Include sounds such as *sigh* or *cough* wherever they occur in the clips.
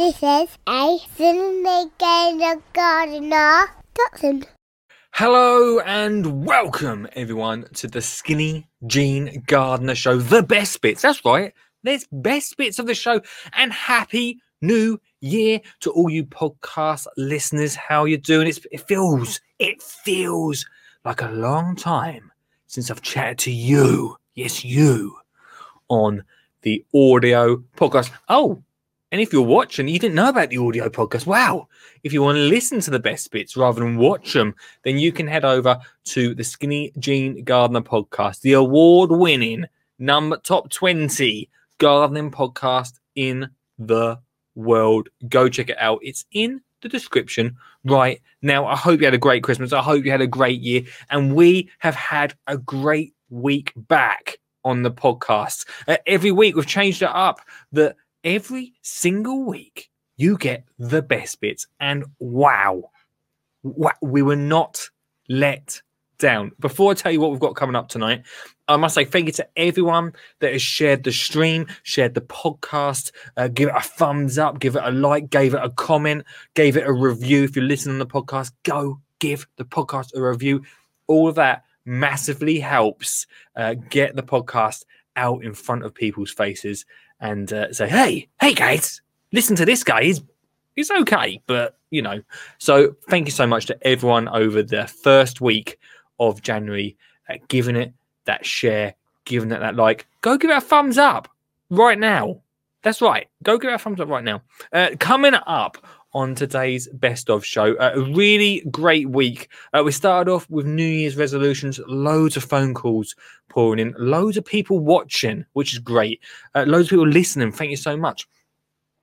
This is a Skinny Jean Gardener. Dotson. Hello and welcome everyone to the Skinny Jean Gardener Show. The best bits. That's right. There's best bits of the show. And happy new year to all you podcast listeners. How you doing? It's, it feels, it feels like a long time since I've chatted to you. Yes, you on the audio podcast. Oh, and if you're watching, you didn't know about the audio podcast. Wow. If you want to listen to the best bits rather than watch them, then you can head over to the Skinny Jean Gardener podcast, the award winning number top 20 gardening podcast in the world. Go check it out. It's in the description right now. I hope you had a great Christmas. I hope you had a great year. And we have had a great week back on the podcast. Uh, every week we've changed it up. The every single week you get the best bits. And wow, we were not let down. Before i tell you what we've got coming up tonight i must say thank you to everyone that has shared the stream shared the podcast uh, give it a thumbs up give it a like gave it a comment gave it a review. If you're listening on the podcast go give the podcast a review. All of that massively helps uh, get the podcast out in front of people's faces and uh, say, "Hey, hey, guys, listen to this guy. He's he's okay." But you know, so thank you so much to everyone over the first week of January, uh, giving it that share, giving it that like. Go give it a thumbs up right now. That's right. Go give it a thumbs up right now. Uh, coming up on today's best of show. Uh, a really great week. Uh, we started off with New Year's resolutions, loads of phone calls pouring in, loads of people watching, which is great. Uh, loads of people listening. Thank you so much.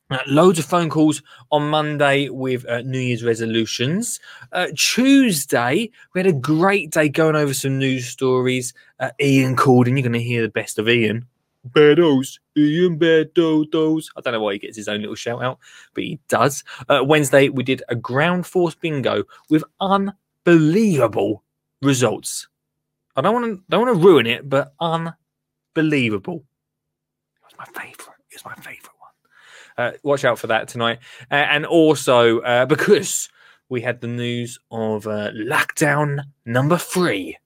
Uh, loads of phone calls on Monday with uh, New Year's resolutions. Uh, Tuesday, we had a great day going over some news stories. Ian called, and you're going to hear the best of Ian. Beddoes, Ian Beddoes. I don't know why he gets his own little shout out, but he does. Uh, Wednesday, we did a ground force bingo with unbelievable results. I don't want to don't want to ruin it, but unbelievable. It was my favorite. It was my favorite one. Uh, watch out for that tonight, uh, and also uh, *laughs* because we had the news of uh, lockdown number three.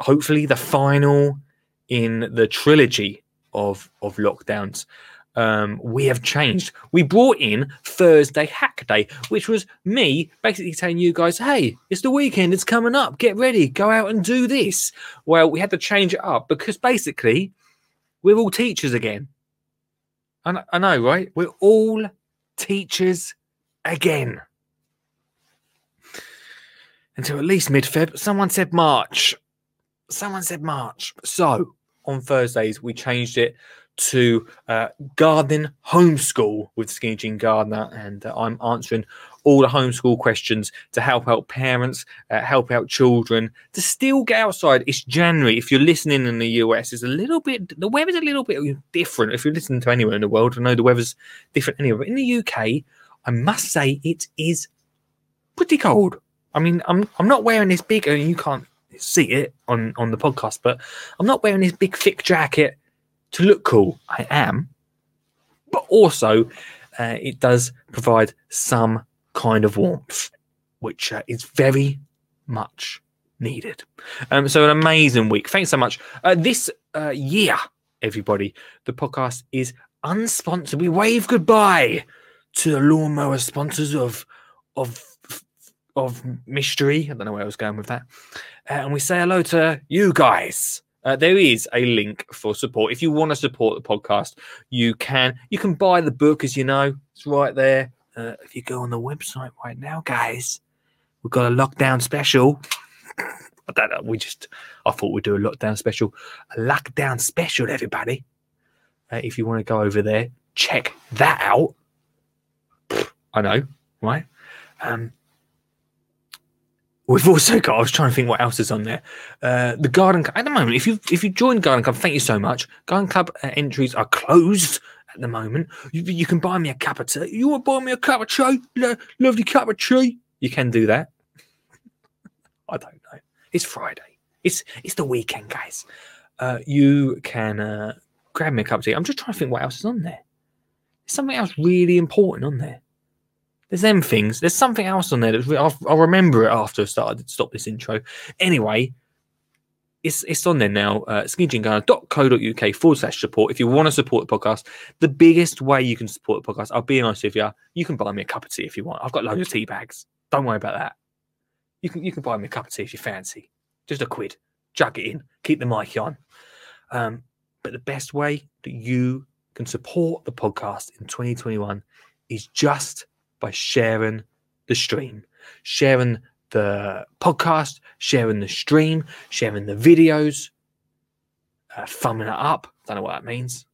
Hopefully, the final in the trilogy of of lockdowns. Um, we have changed. We brought in Thursday Hack Day, which was me basically telling you guys, "Hey, it's the weekend. It's coming up. Get ready. Go out and do this." Well, we had to change it up because basically we're all teachers again. I I know right? We're all teachers again. Until at least mid Feb. Someone said March. Someone said March. So on Thursdays, we changed it to uh, gardening homeschool with Skinny Jean Gardener, and uh, I'm answering all the homeschool questions to help out parents, uh, help out children to still get outside. It's January. If you're listening in the US, it's a little bit the weather's a little bit different. If you're listening to anywhere in the world, I know the weather's different anywhere. But in the UK, I must say it is pretty cold. I mean, I'm I'm not wearing this big, and you can't see it on on the podcast, but I'm not wearing this big thick jacket to look cool. I am, but also uh, it does provide some kind of warmth, which uh, is very much needed. Um, so an amazing week. Thanks so much. Uh, this uh, year, everybody, the podcast is unsponsored. We wave goodbye to the lawnmower sponsors of of of mystery. I don't know where I was going with that. Uh, and we say hello to you guys. Uh, there is a link for support. If you want to support the podcast, you can. You can buy the book, as you know, it's right there. Uh, if you go on the website right now, guys, we've got a lockdown special. I don't know. We just, I thought we'd do a lockdown special, a lockdown special, everybody. Uh, if you want to go over there, check that out. I know, right? Um, We've also got. I was trying to think what else is on there. Uh, the Garden Club at the moment. If you if you join Garden Club, thank you so much. Garden Club uh, entries are closed at the moment. You, you, can buy me a cup of tea. You want to buy me a cup of tea? Lo- lovely cup of tea. You can do that. *laughs* I don't know. It's Friday. It's it's the weekend, guys. Uh, you can uh, grab me a cup of tea. I'm just trying to think what else is on there. There's something else really important on there. There's them things. There's something else on there that I'll, I'll remember it after I started to stop this intro. Anyway, it's it's on there now. Uh, skinnyjeangardener.co.uk forward slash support. If you want to support the podcast, the biggest way you can support the podcast, I'll be honest with you, you can buy me a cup of tea if you want. I've got loads of tea bags. Don't worry about that. You can you can buy me a cup of tea if you fancy. Just a quid. Jug it in. Keep the mic on. Um, but the best way that you can support the podcast in 2021 is just by sharing the stream, sharing the podcast, sharing the stream, sharing the videos, uh, thumbing it up. Don't know what that means,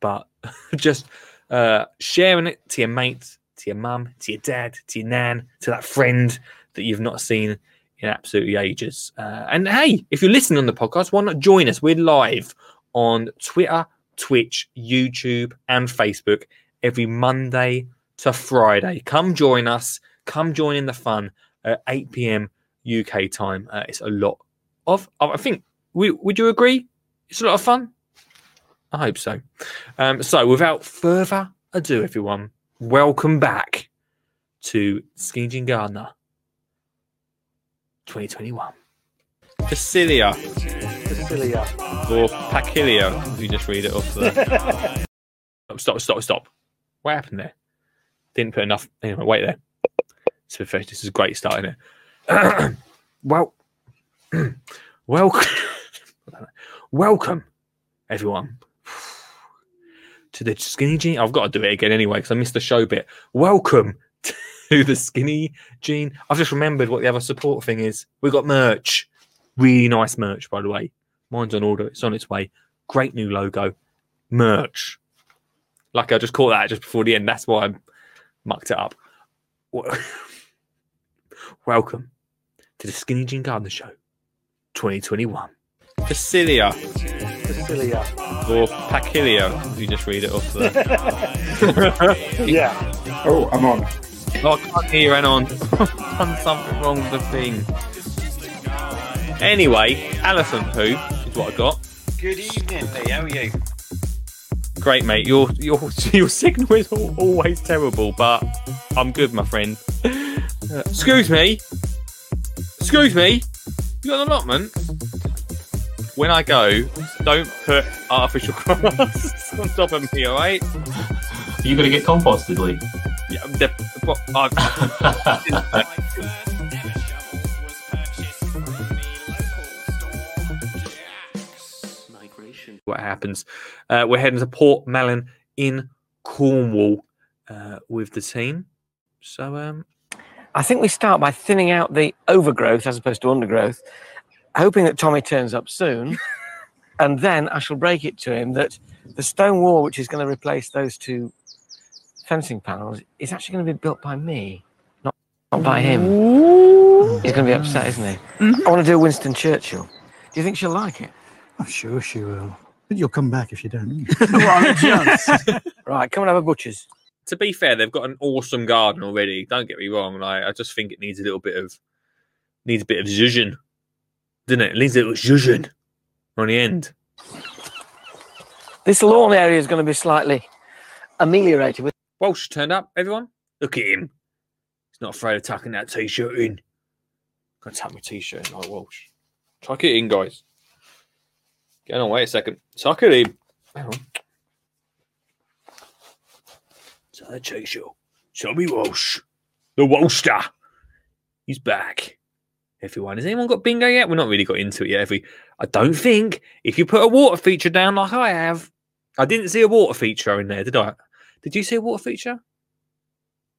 but *laughs* just uh, sharing it to your mates, to your mum, to your dad, to your nan, to that friend that you've not seen in absolutely ages. Uh, and hey, if you're listening on the podcast, why not join us? We're live on Twitter, Twitch, YouTube, and Facebook every Monday to Friday. Come join us. Come join in the fun at 8 p.m. UK time. Uh, it's a lot of, I think, we, would you agree? It's a lot of fun. I hope so. Um, so, without further ado, everyone, welcome back to Skinny Jean Gardener 2021. Facilia. Facilia. Or Pacilia. You just read it off there. *laughs* stop, stop, stop. What happened there? Didn't put enough. Anyway, wait there. So this is a great start, isn't it? *clears throat* well, *clears throat* welcome, *laughs* welcome, everyone, to the Skinny Jean. I've got to do it again anyway because I missed the show bit. Welcome *laughs* to the Skinny Jean. I've just remembered what the other support thing is. We've got merch, really nice merch, by the way. Mine's on order. It's on its way. Great new logo, merch. Like I just caught that just before the end. That's why I mucked it up. *laughs* Welcome to the Skinny Jean Gardener Show 2021. Facilia. Facilia. Or Pacilia. You just read it off there. *laughs* Yeah. Oh, I'm on. oh, I can't hear you, Anon. *laughs* done something wrong with the thing. Anyway, elephant poo is what I got. Good evening, Lee. How are you? Great, mate. Your your *laughs* your signal is always terrible, but I'm good, my friend. Uh, excuse me. Excuse me. You got an allotment? When I go, don't put artificial *laughs* grass on top of me, all right? You gonna get composted, Lee? Yeah, the, what, *laughs* what happens. Uh, we're heading to Portmellon in Cornwall uh, with the team. So, um, I think we start by thinning out the overgrowth as opposed to undergrowth, hoping that Tommy turns up soon. *laughs* and then I shall break it to him that the stone wall, which is going to replace those two fencing panels, is actually going to be built by me, not, not by him. He's going to be upset, isn't he? I want to do Winston Churchill. Do you think she'll like it? I'm sure she will. But you'll come back if you don't. *laughs* *laughs* Right, come and have a butcher's. to be fair, they've got an awesome garden already. Don't get me wrong. Like, I just think it needs a little bit of needs a bit of zhuzhen, doesn't it? It needs a little zhuzhen on the end. This lawn area is going to be slightly ameliorated with Walsh turned up. Everyone, look at him. He's not afraid of tucking that t-shirt in. Gonna tuck my t-shirt in like Walsh. Tuck it in, guys. Get on. Wait a second. Tuck it in. Hang on. So that t-shirt. Tommy Walsh, the Walshster. He's back. Everyone, has anyone got bingo yet? We're not really got into it yet. Have we? I don't think. If you put a water feature down like I have, I didn't see a water feature in there, did I? Did you see a water feature?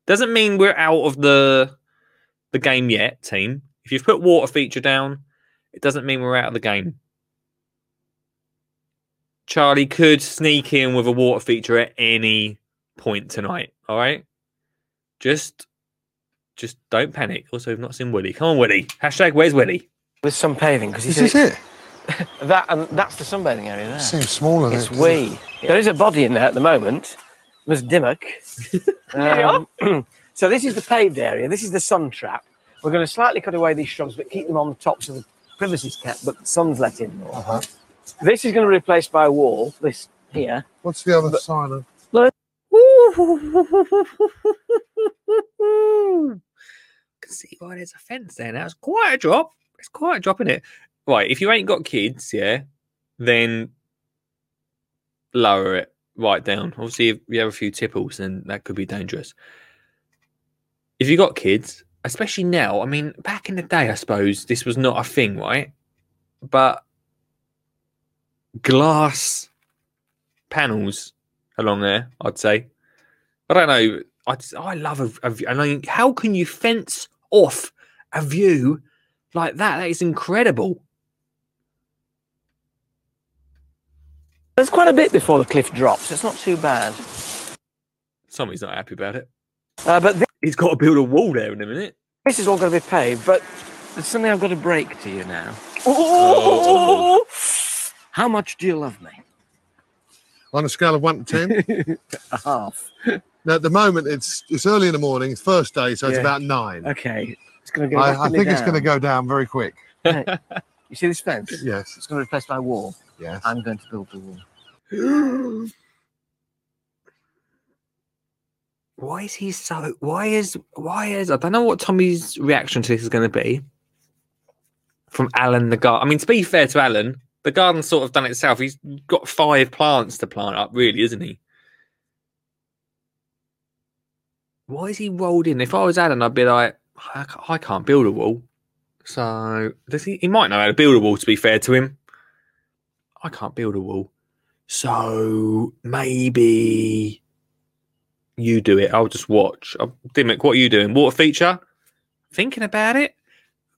Doesn't mean we're out of the the game yet, team. If you've put water feature down, it doesn't mean we're out of the game. Charlie could sneak in with a water feature at any point tonight. All right, just just don't panic. Also, we've not seen Willie. Come on, Willie. Hashtag Where's Willie? with some paving because Is this it? *laughs* that and that's the sunbathing area there. Seems smaller than It's it. wee. There is a body in there at the moment. Miss Dimmock. *laughs* Um, *clears throat* so this is the paved area. This is the sun trap. We're going to slightly cut away these shrubs, but keep them on the top so the privacy's kept, but the sun's let in more. Uh-huh. This is going to be replaced by a wall. This here. What's the other side of? Woo! can see why there's a fence there now. It's quite a drop. It's quite a drop in it. Right, if you ain't got kids, yeah, then lower it right down. Obviously, if you have a few tipples, then that could be dangerous. If you got kids, especially now, I mean, back in the day, I suppose this was not a thing, right? But glass panels along there, I'd say. I don't know. I just, I love a, a view. I mean, how can you fence off a view like that? That is incredible. There's quite a bit before the cliff drops. It's not too bad. Somebody's not happy about it. Uh, but He's got to build a wall there in a minute. this is all going to be paved. But there's something I've got to break to you now. Oh. How much do you love me? On a scale of one to ten. A *laughs* half. now, at the moment, it's it's early in the morning, first day, so it's Yeah. about nine. Okay. It's going to go. I, I think it's going to go down very quick. *laughs* You see this fence? Yes, It's going to be replace my wall. yes. I'm going to build the wall. *gasps* Why is he so? Why is why is I don't know what Tommy's reaction to this is going to be. From Alan the garden. I mean, to be fair to Alan, the garden's sort of done itself. He's got five plants to plant up, really, isn't he? Why is he rolled in? If I was Adam, I'd be like, I ca- I can't build a wall. So does he? He might know how to build a wall. To be fair to him, I can't build a wall. So maybe you do it. I'll just watch. Uh, Dimmock, what are you doing? Water feature? Thinking about it?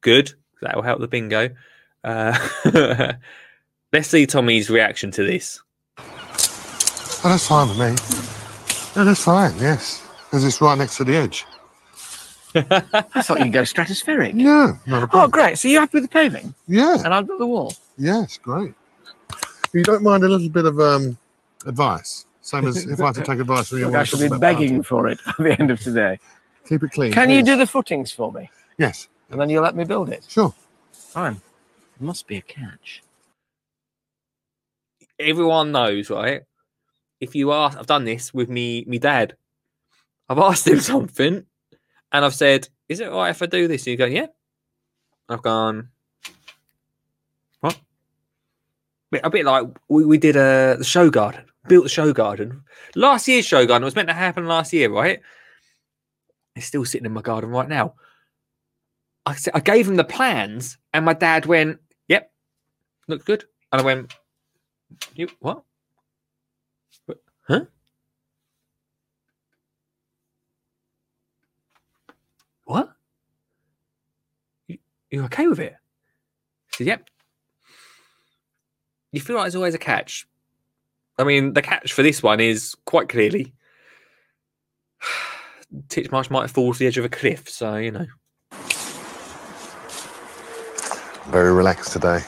Good. That will help the bingo. Uh, *laughs* let's see Tommy's reaction to this. Oh, that's fine with me. No, that's fine. Yes, because it's right next to the edge. *laughs* I thought you'd go stratospheric. No, not a Oh, great. So you're happy with the paving? Yeah, And I'll build the wall. yes, great. You don't mind a little bit of um, advice, same as *laughs* if I had to take advice from you. Look, I it shall be about begging for it at the end of today. Keep it clean. Can you do the footings for me? Yes, And then you'll let me build it? sure. Fine. Must be a catch. Everyone knows, right? If you ask, I've done this with me, me dad. I've asked him *laughs* something, and I've said, "Is it right if I do this?" And you go, "Yeah." I've gone, "What?" A bit like we, we did a the show garden, built the show garden. Last year's show garden was meant to happen last year, right? It's still sitting in my garden right now. I, sa- I gave him the plans, and my dad went, "Yep, looks good," and I went, "You what? Huh?" What? You, you okay with it? Said, yep. You feel like there's always a catch. I mean, the catch for this one is quite clearly *sighs* Titchmarsh might fall off the edge of a cliff, so you know. Very relaxed today.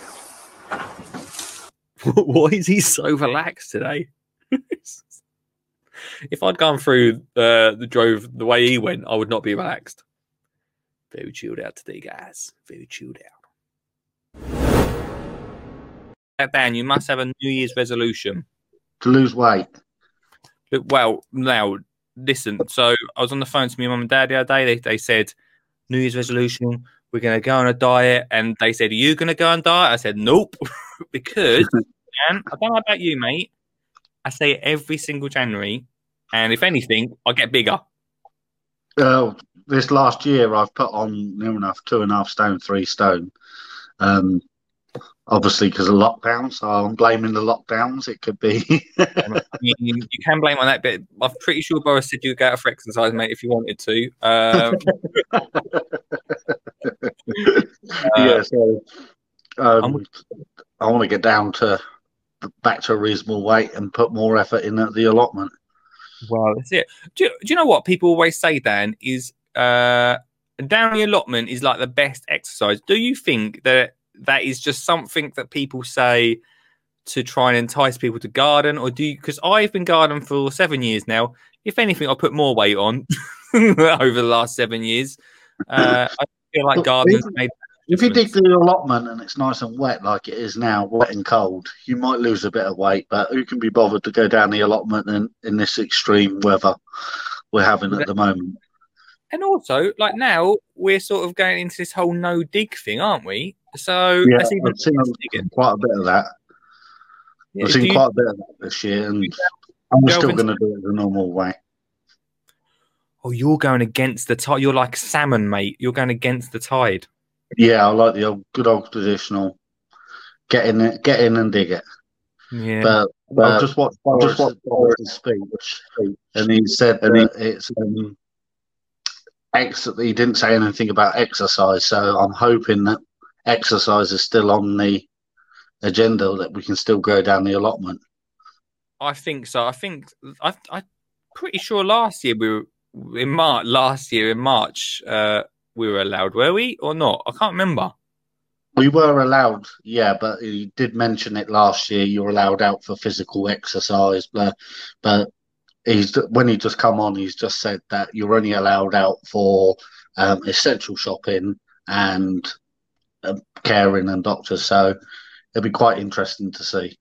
*laughs* Why is he so relaxed today? *laughs* if I'd gone through uh, the drove the way he went, I would not be relaxed. Very chilled out today, guys. Very chilled out. Dan, you must have a New Year's resolution. To lose weight. Look, well, now listen. So I was on the phone to my mum and dad the other day. They, they said New Year's resolution. We're going to go on a diet, and they said, "Are you going to go on diet?" I said, "Nope," *laughs* because man, I don't know about you, mate. I say it every single January, and if anything, I get bigger. Uh, this last year, I've put on near enough two and a half stone, three stone. Um, obviously, because of lockdown, so I'm blaming the lockdowns. It could be. *laughs* Mean, you can blame on that, but I'm pretty sure Boris said you could go out for exercise, mate, if you wanted to. Um, *laughs* yeah, so um, I want to get down to back to a reasonable weight and put more effort in at the allotment. Well, that's it. Do you, do you know what people always say, Dan? Is uh, down the allotment is like the best exercise. Do you think that that is just something that people say to try and entice people to garden, or do you? Because I've been gardening for seven years now. If anything, I put more weight on *laughs* over the last seven years. Uh, I feel like gardening's made If you dig the allotment and it's nice and wet like it is now, wet and cold, you might lose a bit of weight. But who can be bothered to go down the allotment in, in this extreme weather we're having at the moment? And also, like now, we're sort of going into this whole no dig thing, aren't we? So Yeah, I've seen quite a bit of that. Yeah, I've seen you- quite a bit of that this year, and I'm still going to do it the normal way. Oh, you're going against the tide. You're like salmon, mate. You're going against the tide. Yeah, I like the old, good old traditional. Get in it, get in and dig it. Yeah. But, but I just watched, I just watched Boris' speech, and he said that it's um, ex. He didn't say anything about exercise, so I'm hoping that exercise is still on the agenda that we can still go down the allotment. I think so. I think I, I'm pretty sure last year we were in March. Last year in March, uh, we were allowed, were we or not? I can't remember. We were allowed, yeah, but he did mention it last year. You're allowed out for physical exercise, but but he's when he just come on, he's just said that you're only allowed out for um, essential shopping and um, caring and doctors. So it'll be quite interesting to see.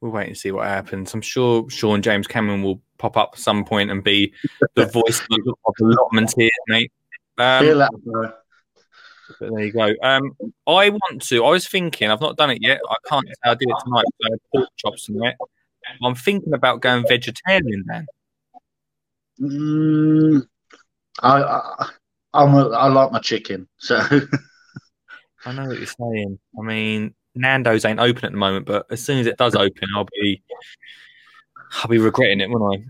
We'll wait and see what happens. I'm sure Sean James Cameron will pop up at some point and be the *laughs* voice of allotment here, mate. Um, let. But there you go. Um, I want to. I was thinking. I've not done it yet. I can't I did it tonight. So pork chops tonight. I'm thinking about going vegetarian then. Mm, I, I I'm a, I like my chicken, so I know what you're saying. I mean, Nando's ain't open at the moment, but as soon as it does open, I'll be, I'll be regretting it, won't I?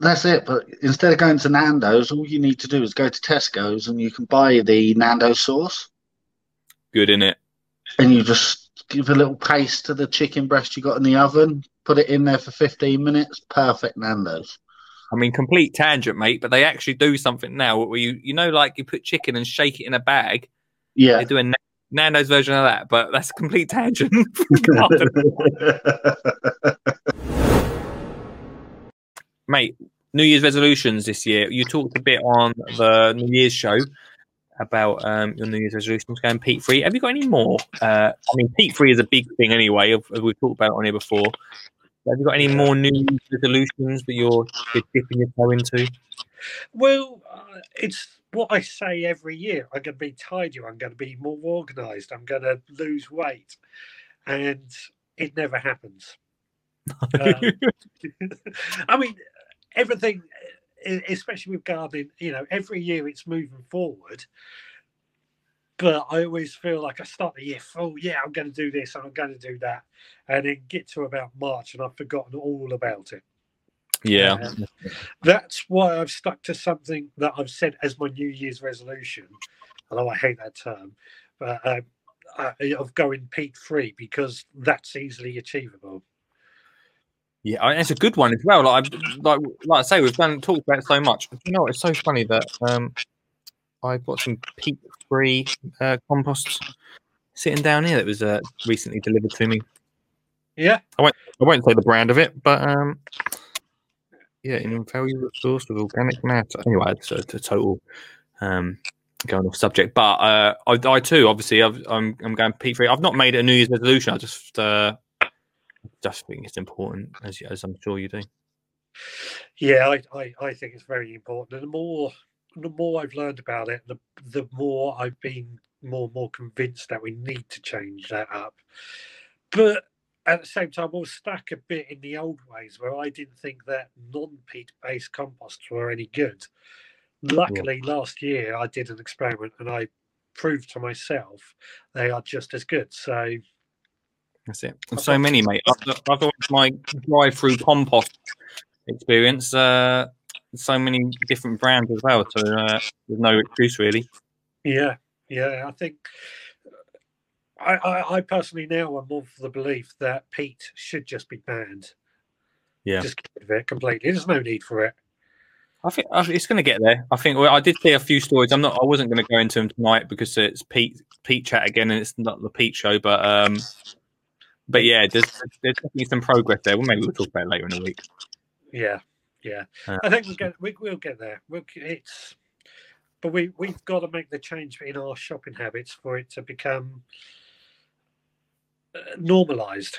That's it. But instead of going to Nando's, all you need to do is go to Tesco's and you can buy the Nando sauce Good in it. and you just give a little paste to the chicken breast you got in the oven, put it in there for 15 minutes. Perfect Nando's. I mean, complete tangent, mate. But they actually do something now where you, you know, like you put chicken and shake it in a bag. Yeah. They do a Nando's version of that, but that's a complete tangent. *laughs* *laughs* *laughs* mate, New Year's resolutions this year. You talked a bit on the New Year's show about um, your New Year's resolutions going peat free. Have you got any more? Uh, I mean, peat free is a big thing anyway. We've talked about it on here before. Have you got any more New Year's resolutions that you're, you're dipping your toe into? Well, uh, it's what I say every year. I'm going to be tidier. I'm going to be more organised. I'm going to lose weight, and it never happens. *laughs* Um, *laughs* I mean, everything, especially with gardening, you know, every year it's moving forward. But I always feel like I start the year, oh yeah, I'm going to do this and I'm going to do that, and then get to about March and I've forgotten all about it. Yeah. Um, that's why I've stuck to something that I've said as my New Year's resolution. Although I hate that term, but um, uh, of going peat free because that's easily achievable. Yeah, I- it's a good one as well. Like, I- like, like I say, we've done talked about it so much. You know, what, it's so funny that um, I've got some peat-free uh, compost sitting down here that was uh, recently delivered to me. Yeah, I won't, I won't say the brand of it, but um, yeah, in value source with organic matter. Anyway, it's a, it's a total um, going off subject, but uh, I, I too, obviously, I've, I'm I'm going peat-free. I've not made it a New Year's resolution. I just uh, just think it's important, as as I'm sure you do. yeah, I, I, I think it's very important. And the more the more I've learned about it, the the more I've been more and more convinced that we need to change that up. But at the same time, was stuck a bit in the old ways where I didn't think that non-peat based composts were any good. Luckily, last year I did an experiment and I proved to myself they are just as good. So That's it. And so many, mate. I've, I've got my drive-through compost experience. Uh, so many different brands as well. So uh, there's no excuse really. Yeah, yeah. I think I, I, I personally now am of the belief that peat should just be banned. Yeah. Just get rid of it completely. There's no need for it. I think, I think it's going to get there. I think well, I did see a few stories. I'm not. I wasn't going to go into them tonight because it's Pete Pete chat again, and it's not the Pete show. But um, but yeah, there's there's definitely some progress there. Well, maybe we'll talk about it later in the week. Yeah, yeah. Uh, I think we'll get we, we'll get there. We'll, it's but we we've got to make the change in our shopping habits for it to become uh, normalized.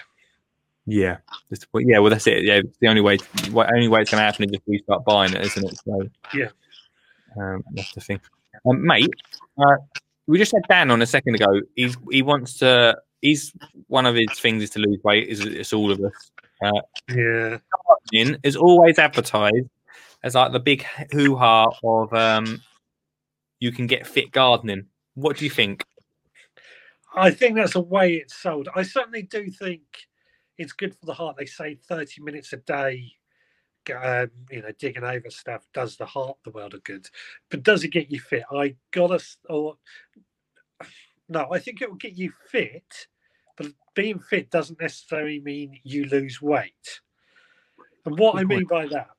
Yeah, Just- well, yeah. Well, that's it. Yeah, it's the only way. Only way it's going to happen is if we start buying it, isn't it? So Yeah. um, that's the thing, um, mate. Uh, we just had Dan on a second ago. He's he wants to. He's one of his things is to lose weight. Is it's all of us. Yeah, In is always advertised as like the big hoo ha of um, you can get fit gardening. What do you think? I think that's the way it's sold. I certainly do think it's good for the heart. They say thirty minutes a day, um, you know, digging over stuff does the heart the world of good. But does it get you fit? I gotta, s- or no, I think it will get you fit. Being fit doesn't necessarily mean you lose weight. And what I mean by that,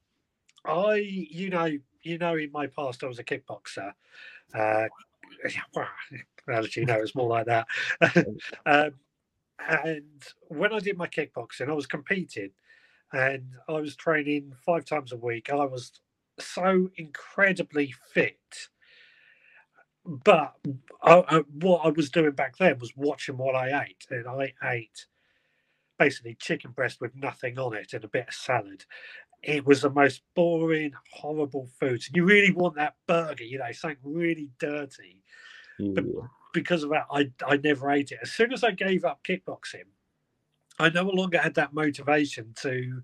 I, you know, you know, in my past I was a kickboxer. Uh, *laughs* well, actually, no, it's more like that. *laughs* um, and when I did my kickboxing, I was competing, and I was training five times a week. and I was so incredibly fit. But I, I, what I was doing back then was watching what I ate, and I ate basically chicken breast with nothing on it and a bit of salad. It was the most boring, horrible food. So you really want that burger, you know, something really dirty Yeah. because of that, I, I never ate it. As soon as I gave up kickboxing, I no longer had that motivation to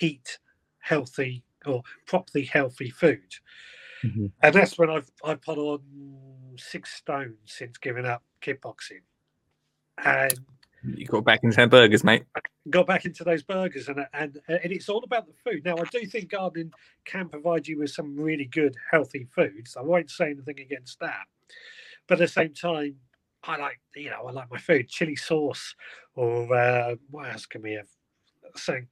eat healthy or properly healthy food. Mhm. And that's when I've I've put on six stones since giving up kickboxing. And You got back into burgers, mate. got back into those burgers and and and it's all about the food. Now I do think gardening can provide you with some really good healthy foods. I won't say anything against that. But at the same time, I like you know, I like my food, chili sauce or uh, what else can we have? Something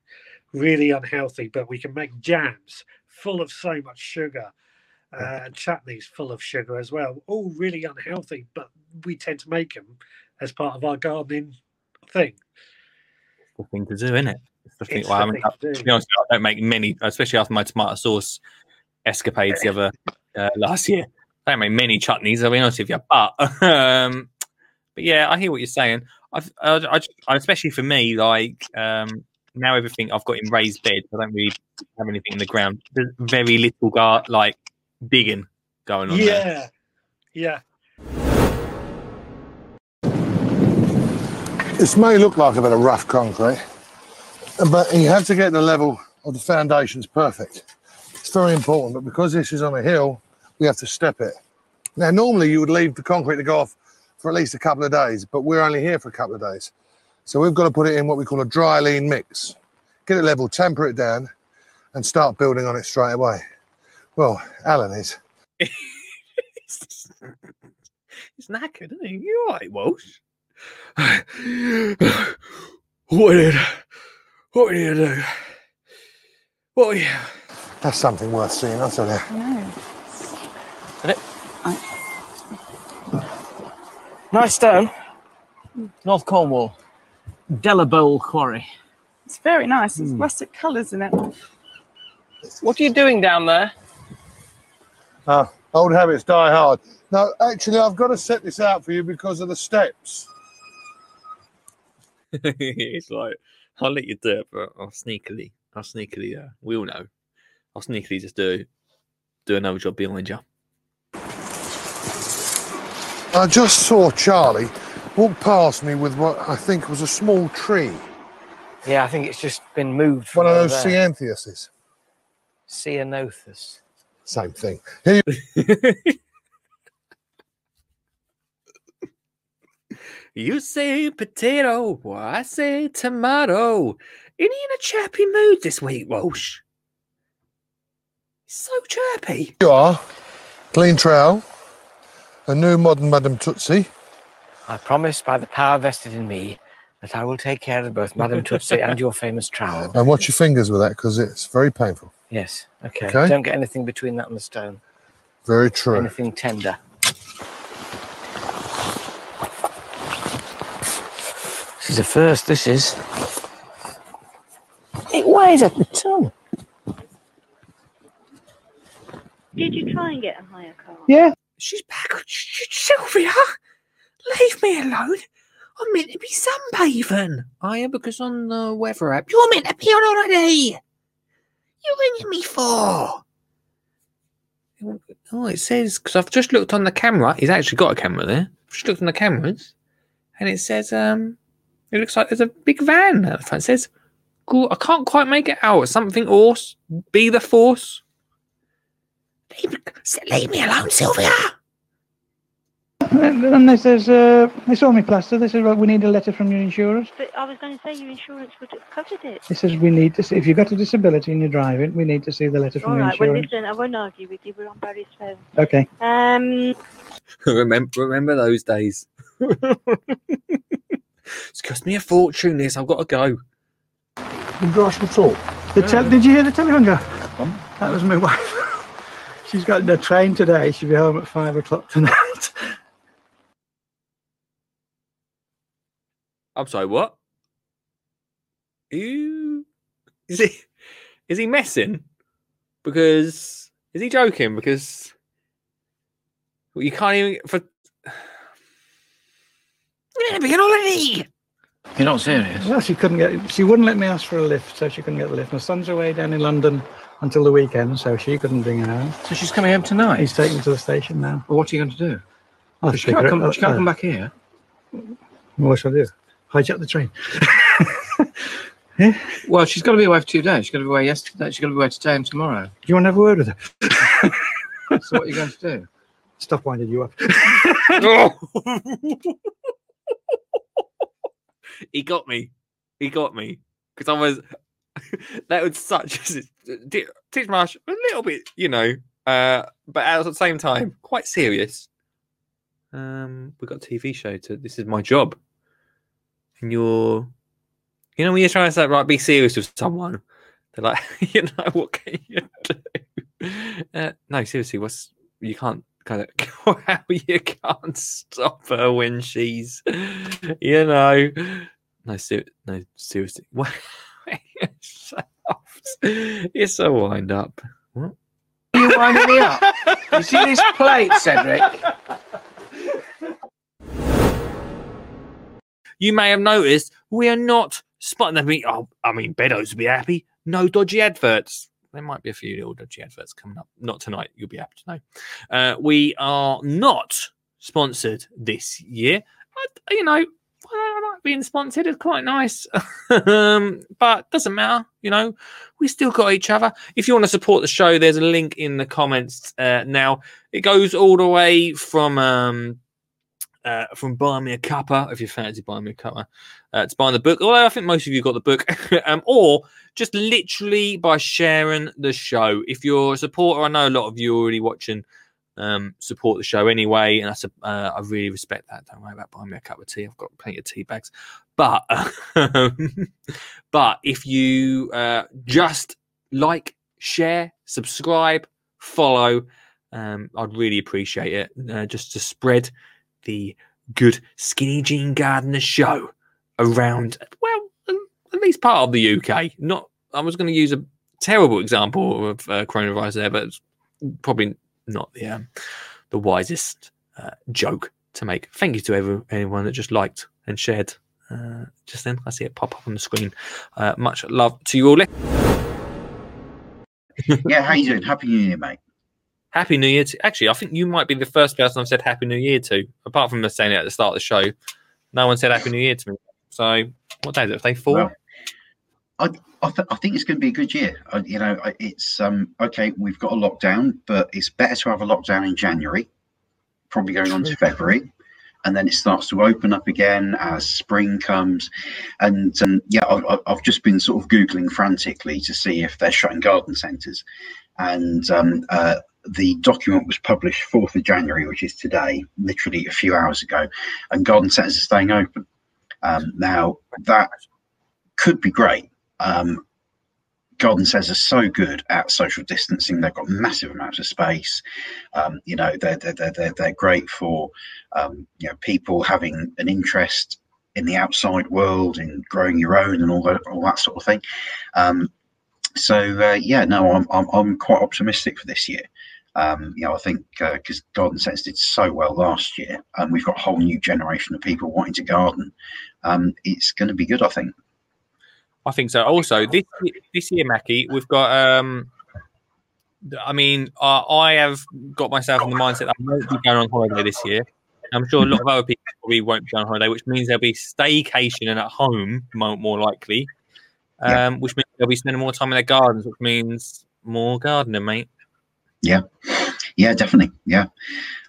really unhealthy, but we can make jams full of so much sugar. Uh, and chutneys full of sugar as well, all really unhealthy, but we tend to make them as part of our gardening thing. the thing to do, isn't it? It's the thing. It's well, I, the mean, thing to to be honest, I don't make many, especially after my tomato sauce escapades the other uh, *laughs* last year. I don't make many chutneys. I'll be honest with you, but *laughs* um, but yeah, I hear what you're saying. I've, I, I, I, especially for me, like um, now everything I've got in raised beds. I don't really have anything in the ground. There's very little gar like digging going on. there. Yeah, yeah. This may look like a bit of rough concrete, but you have to get the level of the foundations perfect. It's very important, but because this is on a hill, we have to step it. Now, normally you would leave the concrete to go off for at least a couple of days, but we're only here for a couple of days. So we've got to put it in what we call a dry lean mix. Get it level, temper it down, and start building on it straight away. Well, Alan is. *laughs* it's knackered, isn't he? You're all right, Walsh. *sighs* what did what did you do? What are you? That's something worth seeing, I'll tell you. Nice stone. North Cornwall. Delabole Quarry. It's very nice. It's hmm. rustic colours in it. What are you doing down there? Ah, old habits die hard. No, actually, I've got to set this out for you because of the steps. *laughs* it's like I'll let you do it, but I'll sneakily, I'll sneakily. Uh, we all know. I'll sneakily just do do another job behind you. I just saw Charlie walk past me with what I think was a small tree, Yeah, I think it's just been moved. one From of over those there. ceanthuses. Ceanothus. Same thing. Here *laughs* You say potato, well, I say tomato. Ain't he in a chirpy mood this week, Walsh? So chirpy. you are, clean trowel, a new modern Madame Tootsie. I promise by the power vested in me that I will take care of both Madame Tootsie and your famous trowel. And watch your fingers with that because it's very painful. Yes. Okay. Okay. Don't get anything between that and the stone. Very true. Anything tender. This is a first. This is. It weighs at the ton. Did you try and get a higher car? Yeah. She's back. Sh- sh- Sylvia, leave me alone. I'm meant to be sunbathing. I am because on the weather app, you're meant to be on holiday. You're ringing me for? Oh, it says because I've just looked on the camera. He's actually got a camera there. I've just looked on the cameras, and it says um, it looks like there's a big van at the front. It says. I can't quite make it out. Something horse. Be the force. Leave, leave me alone, Sylvia. And and this is, uh, they saw me plaster. This is what we need a letter from your insurance. But I was going to say your insurance would have covered it. It says we need to see, if you've got a disability and you're driving, we need to see the letter from All your right. Well, listen, I won't argue with you. We're on Barry's phone. Okay. Um, *laughs* remember, remember those days. *laughs* it's cost me a fortune. This I've got to go. The brush will talk. The tel- did you hear the telephone go? That was my *laughs* wife. She's got the train today. She'll be home at five o'clock tonight. I'm sorry. What? You is he? Is he messing? Because is he joking? Because well, you can't even for. *sighs* We're gonna be on holiday. You're not serious? well, she couldn't get. She wouldn't let me ask for a lift, so she couldn't get the lift. My son's away down in London until the weekend, so she couldn't bring her home. So she's coming home tonight? He's taking her to the station now. Well, what are you going to do? I'll she pick can't, her come, up- she can't uh, come back here. What shall I do? Hijack the train. *laughs* Well, she's got to be away for two days. She's got to be away yesterday. She's got to be away today and tomorrow. Do you want to have a word with her? *laughs* So what are you going to do? Stop winding you up. *laughs* he got me. He got me because I was. that was such. Titchmarsh a little bit, you know, uh, but at the same time, quite serious. Um, we got a TV show to. This is my job, and you're, you know, when you're trying to say right, be serious with someone, they're like, *laughs* you know, what can you do? *laughs* Uh, no, seriously, what's you can't kind of *laughs* how you can't stop her when she's, you know, no, ser- no, seriously. You're so wind up. What? you winding me up? You see this plate, Cedric? You may have noticed we are not spotting them. Oh, I mean, Beddoes would be happy. No dodgy adverts. There might be a few little dodgy adverts coming up. Not tonight. You'll be happy to know. Uh, we are not sponsored this year. You know, being sponsored. It's quite nice. um, but doesn't matter. You know, we still got each other. If you want to support the show, there's a link in the comments uh, now. It goes all the way from um, uh, from Buy Me a Cuppa, if you fancy buying me a cuppa, uh, to buying the book. Although I think most of you got the book, *laughs* um, or just literally by sharing the show. If you're a supporter, I know a lot of you are already watching. Um, support the show anyway, and a, uh, I really respect that. Don't worry about buying me a cup of tea. I've got plenty of tea bags. But *laughs* but if you uh, just like, share, subscribe, follow, um, I'd really appreciate it. Uh, just to spread the good Skinny Jean Gardener show around, well, at least part of the UK. Not, I was going to use a terrible example of uh, coronavirus there, but probably not the um, the wisest uh, joke to make. Thank you to every, anyone that just liked and shared. Uh, just then, I see it pop up on the screen. Uh, much love to you all. yeah, how you doing? Happy New Year, mate. Happy New Year to actually. I think you might be the first person I've said Happy New Year to, apart from us saying it at the start of the show. No one said Happy New Year to me. So what day is it? Day four. Well, I I, th- I think it's going to be a good year. I, you know, it's um okay. We've got a lockdown, but it's better to have a lockdown in January, probably going on to February, and then it starts to open up again as spring comes. And um, yeah, I, I've just been sort of googling frantically to see if they're shutting garden centres, and um, uh, the document was published 4th of January, which is today, literally a few hours ago, and garden centres are staying open. Um, now that could be great. Um, garden centres are so good at social distancing. They've got massive amounts of space. Um, you know, they're, they're, they're, they're, great for, um, you know, people having an interest in the outside world, in growing your own and all that, all that sort of thing. Um, so uh, yeah, no, I'm, I'm I'm quite optimistic for this year. Um, you know, I think because Garden Sense did so well last year, and we've got a whole new generation of people wanting to garden. Um, it's going to be good, I think. I think so. Also, this this year, Mackie, we've got. um I mean, I, I have got myself in the mindset that I won't be going on holiday this year. I'm sure a lot of other people probably won't be on holiday, which means they'll be staycationing at home more, more likely. Um, Yeah. which means they'll be spending more time in their gardens, which means more gardening, mate. Yeah, yeah, definitely, yeah,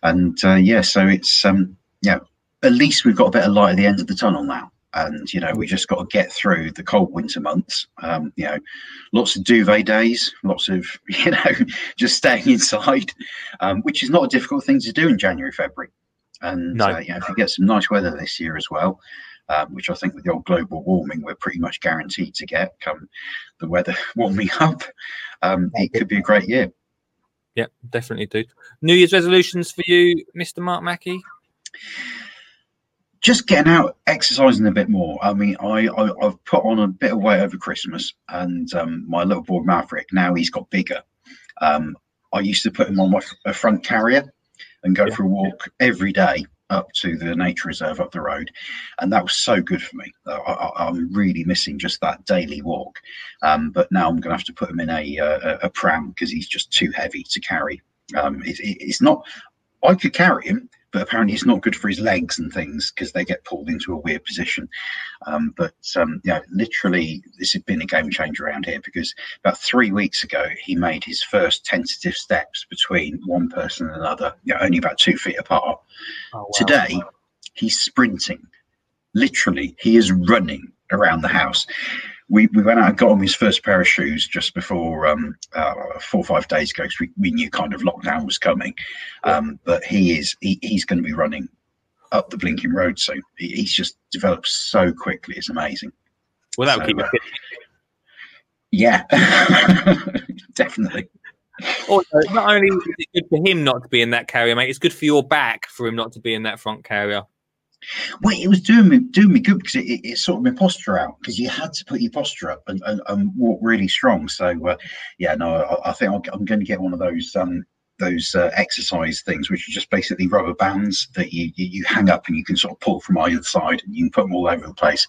and uh, yeah, so it's um, yeah, at least we've got a bit of light at the end of the tunnel now, and you know we just got to get through the cold winter months. Um, you know, lots of duvet days, lots of *laughs* you know just staying inside, um, which is not a difficult thing to do in January, February, and No. uh, you know if you get some nice weather this year as well. Um, which I think with the old global warming, we're pretty much guaranteed to get come the weather *laughs* warming up. Um, it could be a great year. Yeah, definitely do. New Year's resolutions for you, Mr. Mark Mackey? just getting out exercising a bit more i mean i, I i've put on a bit of weight over christmas and um, my little boy maverick now he's got bigger um, i used to put him on my a front carrier and go for a walk every day up to the nature reserve up the road. And that was so good for me. I, I, i'm really missing just that daily walk. Um, but now i'm going to have to put him in a uh, a, a pram because he's just too heavy to carry. Um, it, it, it's not i could carry him but apparently it's not good for his legs and things because they get pulled into a weird position. Um, but um, yeah, literally, this has been a game changer around here because about three weeks ago he made his first tentative steps between one person and another, you know, only about two feet apart. Today, he's sprinting. Literally, he is running around the house. We, we went out and got him his first pair of shoes just before um, uh, four or five days ago because we, we knew kind of lockdown was coming. Um, but he is he, he's going to be running up the blinking road soon. He, he's just developed so quickly; it's amazing. Well, that'll So, keep uh, fit. Yeah, *laughs* definitely. Also, not only is it good for him not to be in that carrier, mate, it's good for your back for him not to be in that front carrier. Well, it was doing me doing me good because it, it, it sorted my posture out because you had to put your posture up and, and, and walk really strong. So uh, yeah, no, I, I think I'll, I'm going to get one of those um, those uh, exercise things, which are just basically rubber bands that you, you you hang up and you can sort of pull from either side and you can put them all over the place.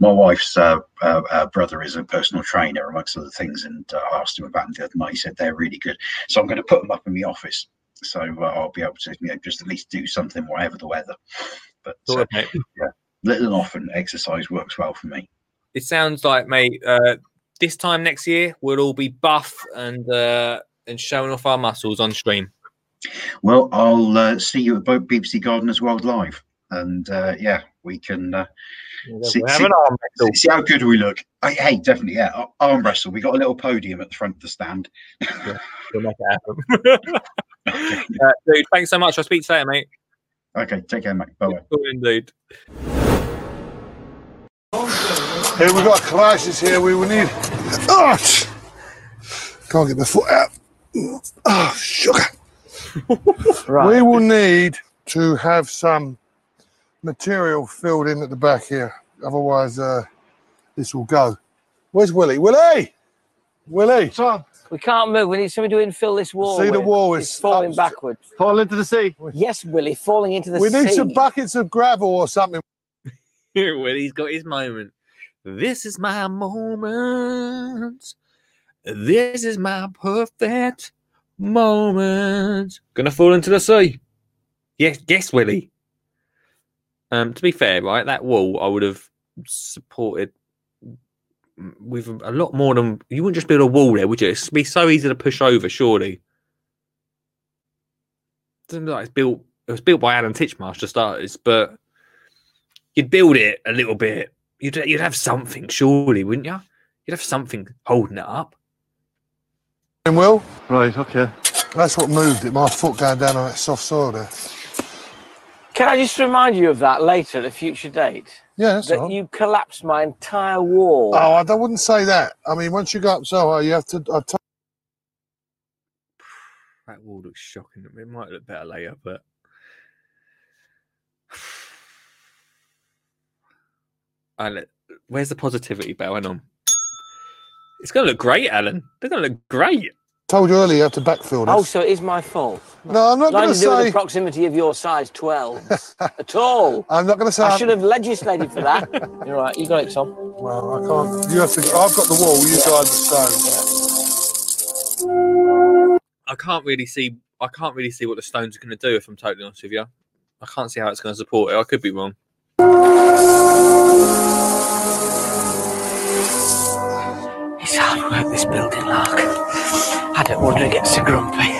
My wife's uh, uh, uh, brother is a personal trainer amongst other things, and uh, I asked him about them the other night. He said they're really good, so I'm going to put them up in the office. So uh, I'll be able to you know, just at least do something, whatever the weather. But uh, yeah, little and often exercise works well for me. It sounds like, mate, uh, this time next year we'll all be buff and uh, and showing off our muscles on stream. Well, I'll uh, see you at both BBC Gardeners World Live, and uh, yeah, we can uh, see, see- how good we look. Hey, hey, definitely, yeah, arm wrestle. We got a little podium at the front of the stand. We'll make it happen. *laughs* *laughs* uh, dude, thanks so much. I'll speak to you later, mate. Okay, take care, mate. Bye bye. Cool indeed. Here we've got a crisis here. We will need. Oh, can't get my foot out. Oh, sugar. *laughs* We will need to have some material filled in at the back here. Otherwise, uh, this will go. Where's Willie? Willie! Willie! We can't move. We need somebody to infill this wall. See, the with. wall It's is falling up- backwards. Fall into the sea. Yes, Willie, falling into the sea. we sea. need some buckets of gravel or something. *laughs* well, he's got his moment. This is my moment. This is my perfect moment. Gonna fall into the sea. Yes, yes, Willie. Um, to be fair, right, that wall I would have supported with a lot more than you wouldn't just build a wall there, would you? It'd be so easy to push over, surely. Doesn't look like it's built. It was built by Alan Titchmarsh to start starters, but you'd build it a little bit. You'd you'd have something, surely, wouldn't you? You'd have something holding it up. And Will? Right, okay. That's what moved it. My foot going down on that soft soil there. Can I just remind you of that later at a future date? Yeah, that's that all right. you collapsed my entire wall. Oh, I, I wouldn't say that. I mean, once you go up so high, you have to. I t- That wall looks shocking. It might look better later, but *sighs* I where's the positivity bell? Hang on. It's gonna look great, Alan. They're gonna look great. Told you earlier you have to backfill this. Oh, so it is my fault. no, I'm not going to to do say. the proximity of your size 12 *laughs* at all. I'm not going to say. I I'm- should have legislated for that. *laughs* You're right. You got it, Tom. Well, I can't. You have to. I've got the wall. You guide the stone. I can't really see. I can't really see what the stones are going to do. If I'm totally honest with you, I can't see how it's going to support it. I could be wrong. It's hard work, this building, Lark. I don't wonder it gets so grumpy. It's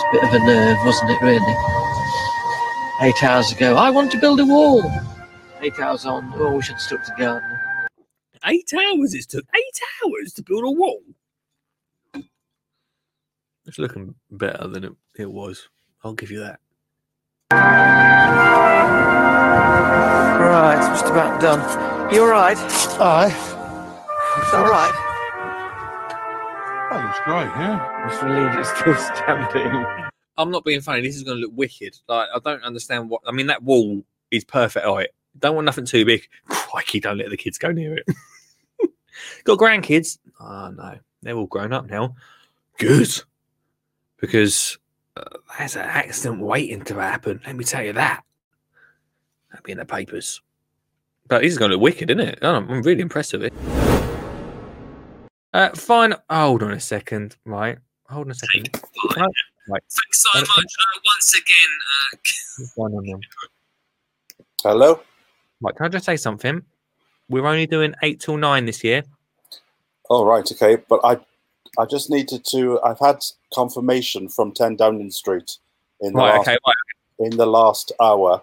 a bit of a nerve, wasn't it, really? Eight hours ago, I want to build a wall. Eight hours on, oh, we should stuck to gardening. Eight hours it took. Eight hours to build a wall. It's looking better than it, it was. I'll give you that. Right, just about done. You all right? Aye. Is that all right? That looks great, yeah. Just relieved it's still standing. I'm not being funny. This is going to look wicked. Like I don't understand what. I mean, that wall is perfect height. Don't want nothing too big. Crikey, don't let the kids go near it. *laughs* Got grandkids? Oh no, they're all grown up now. Good, because uh, there's an accident waiting to happen. Let me tell you that. That'll be in the papers. But he's going to look wicked, isn't it? Oh, I'm really impressed with it. Uh, fine. Hold on a second. Right. Hold on a second. I- Right. Thanks so much. Uh, once again, uh, on now? Hello. Right, can I just say something? We're only doing eight till nine this year. All right. Okay. But I, I just needed to. I've had confirmation from Ten Downing Street in the Right, last, okay, in the last hour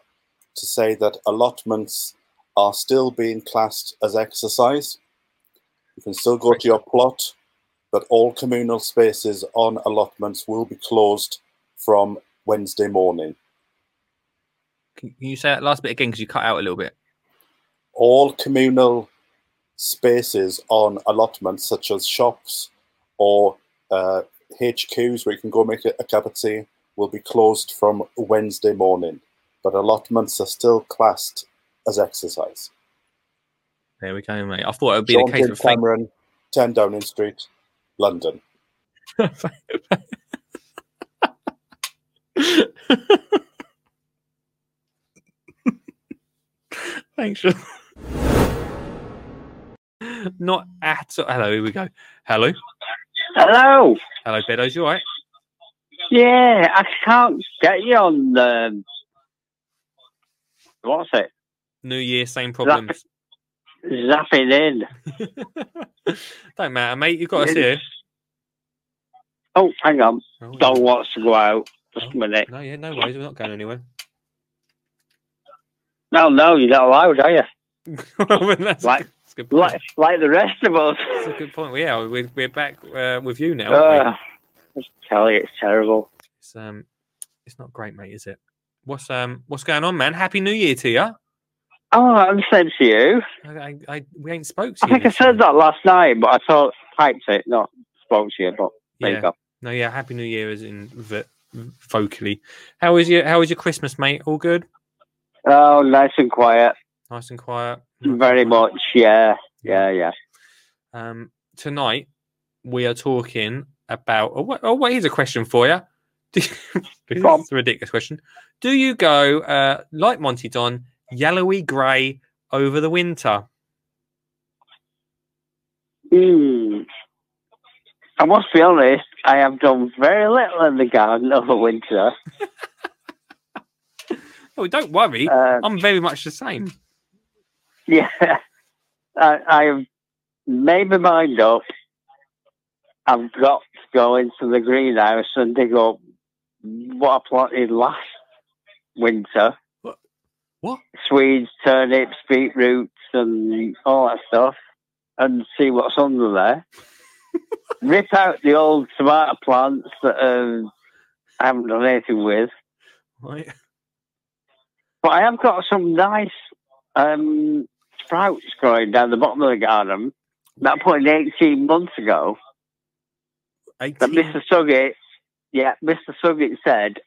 to say that allotments are still being classed as exercise. You can still go to your plot, but all communal spaces on allotments will be closed from Wednesday morning. Can you say that last bit again? Because you cut out a little bit. all communal spaces on allotments such as shops or uh, HQs where you can go make a, a cup of tea will be closed from Wednesday morning, but allotments are still classed as exercise. There we go, mate. I thought it would be John the case of. Cameron, 10 Downing Street, London. *laughs* Thanks, Sean. Not at all. Hello, here we go. Hello. Hello. Hello, Beddoes. You all right? Yeah, I can't get you on the. What's it? New Year, same problems. Zapping in. *laughs* Don't matter, mate. You've got us here. Oh, hang on. Oh, Dog wants to go out. Just a oh, minute. No, yeah, no worries. We're not going anywhere. No, no, you're not allowed, are you? *laughs* Well, that's, like, that's good point. like, like the rest of us. That's a good point. Well, yeah, we're, we're back uh, with you now. we? Uh, tell you, it's terrible. It's um, it's not great, mate, is it? What's um, what's going on, man? Happy New Year to you. Oh, I'm saying to you. I, I, I we ain't spoke to I you. think I said that last night, but I thought typed it, not spoke to you. But there yeah. you go. No, yeah. Happy New Year, is in vo- vocally. How was your How was your Christmas, mate? All good? Oh, nice and quiet. Nice and quiet. Very much, yeah, yeah, yeah. Um, tonight we are talking about. Oh, what, oh, what is a question for you? *laughs* this is a ridiculous question. Do you go uh, like Monty Don, yellowy grey over the winter? Hmm. I must be honest, I have done very little in the garden over winter. *laughs* Oh, don't worry. Uh, I'm very much the same. Yeah, *laughs* I, I've made my mind up. I've got to go into the greenhouse and dig up what I planted last winter. What? Swedes, turnips, beetroots, and all that stuff, and see what's under there. *laughs* Rip out the old tomato plants that um, I haven't done anything with. Right. But I have got some nice um, sprouts growing down the bottom of the garden that put in 18 months ago. But Mr. Suggett, yeah, Mr. Suggett said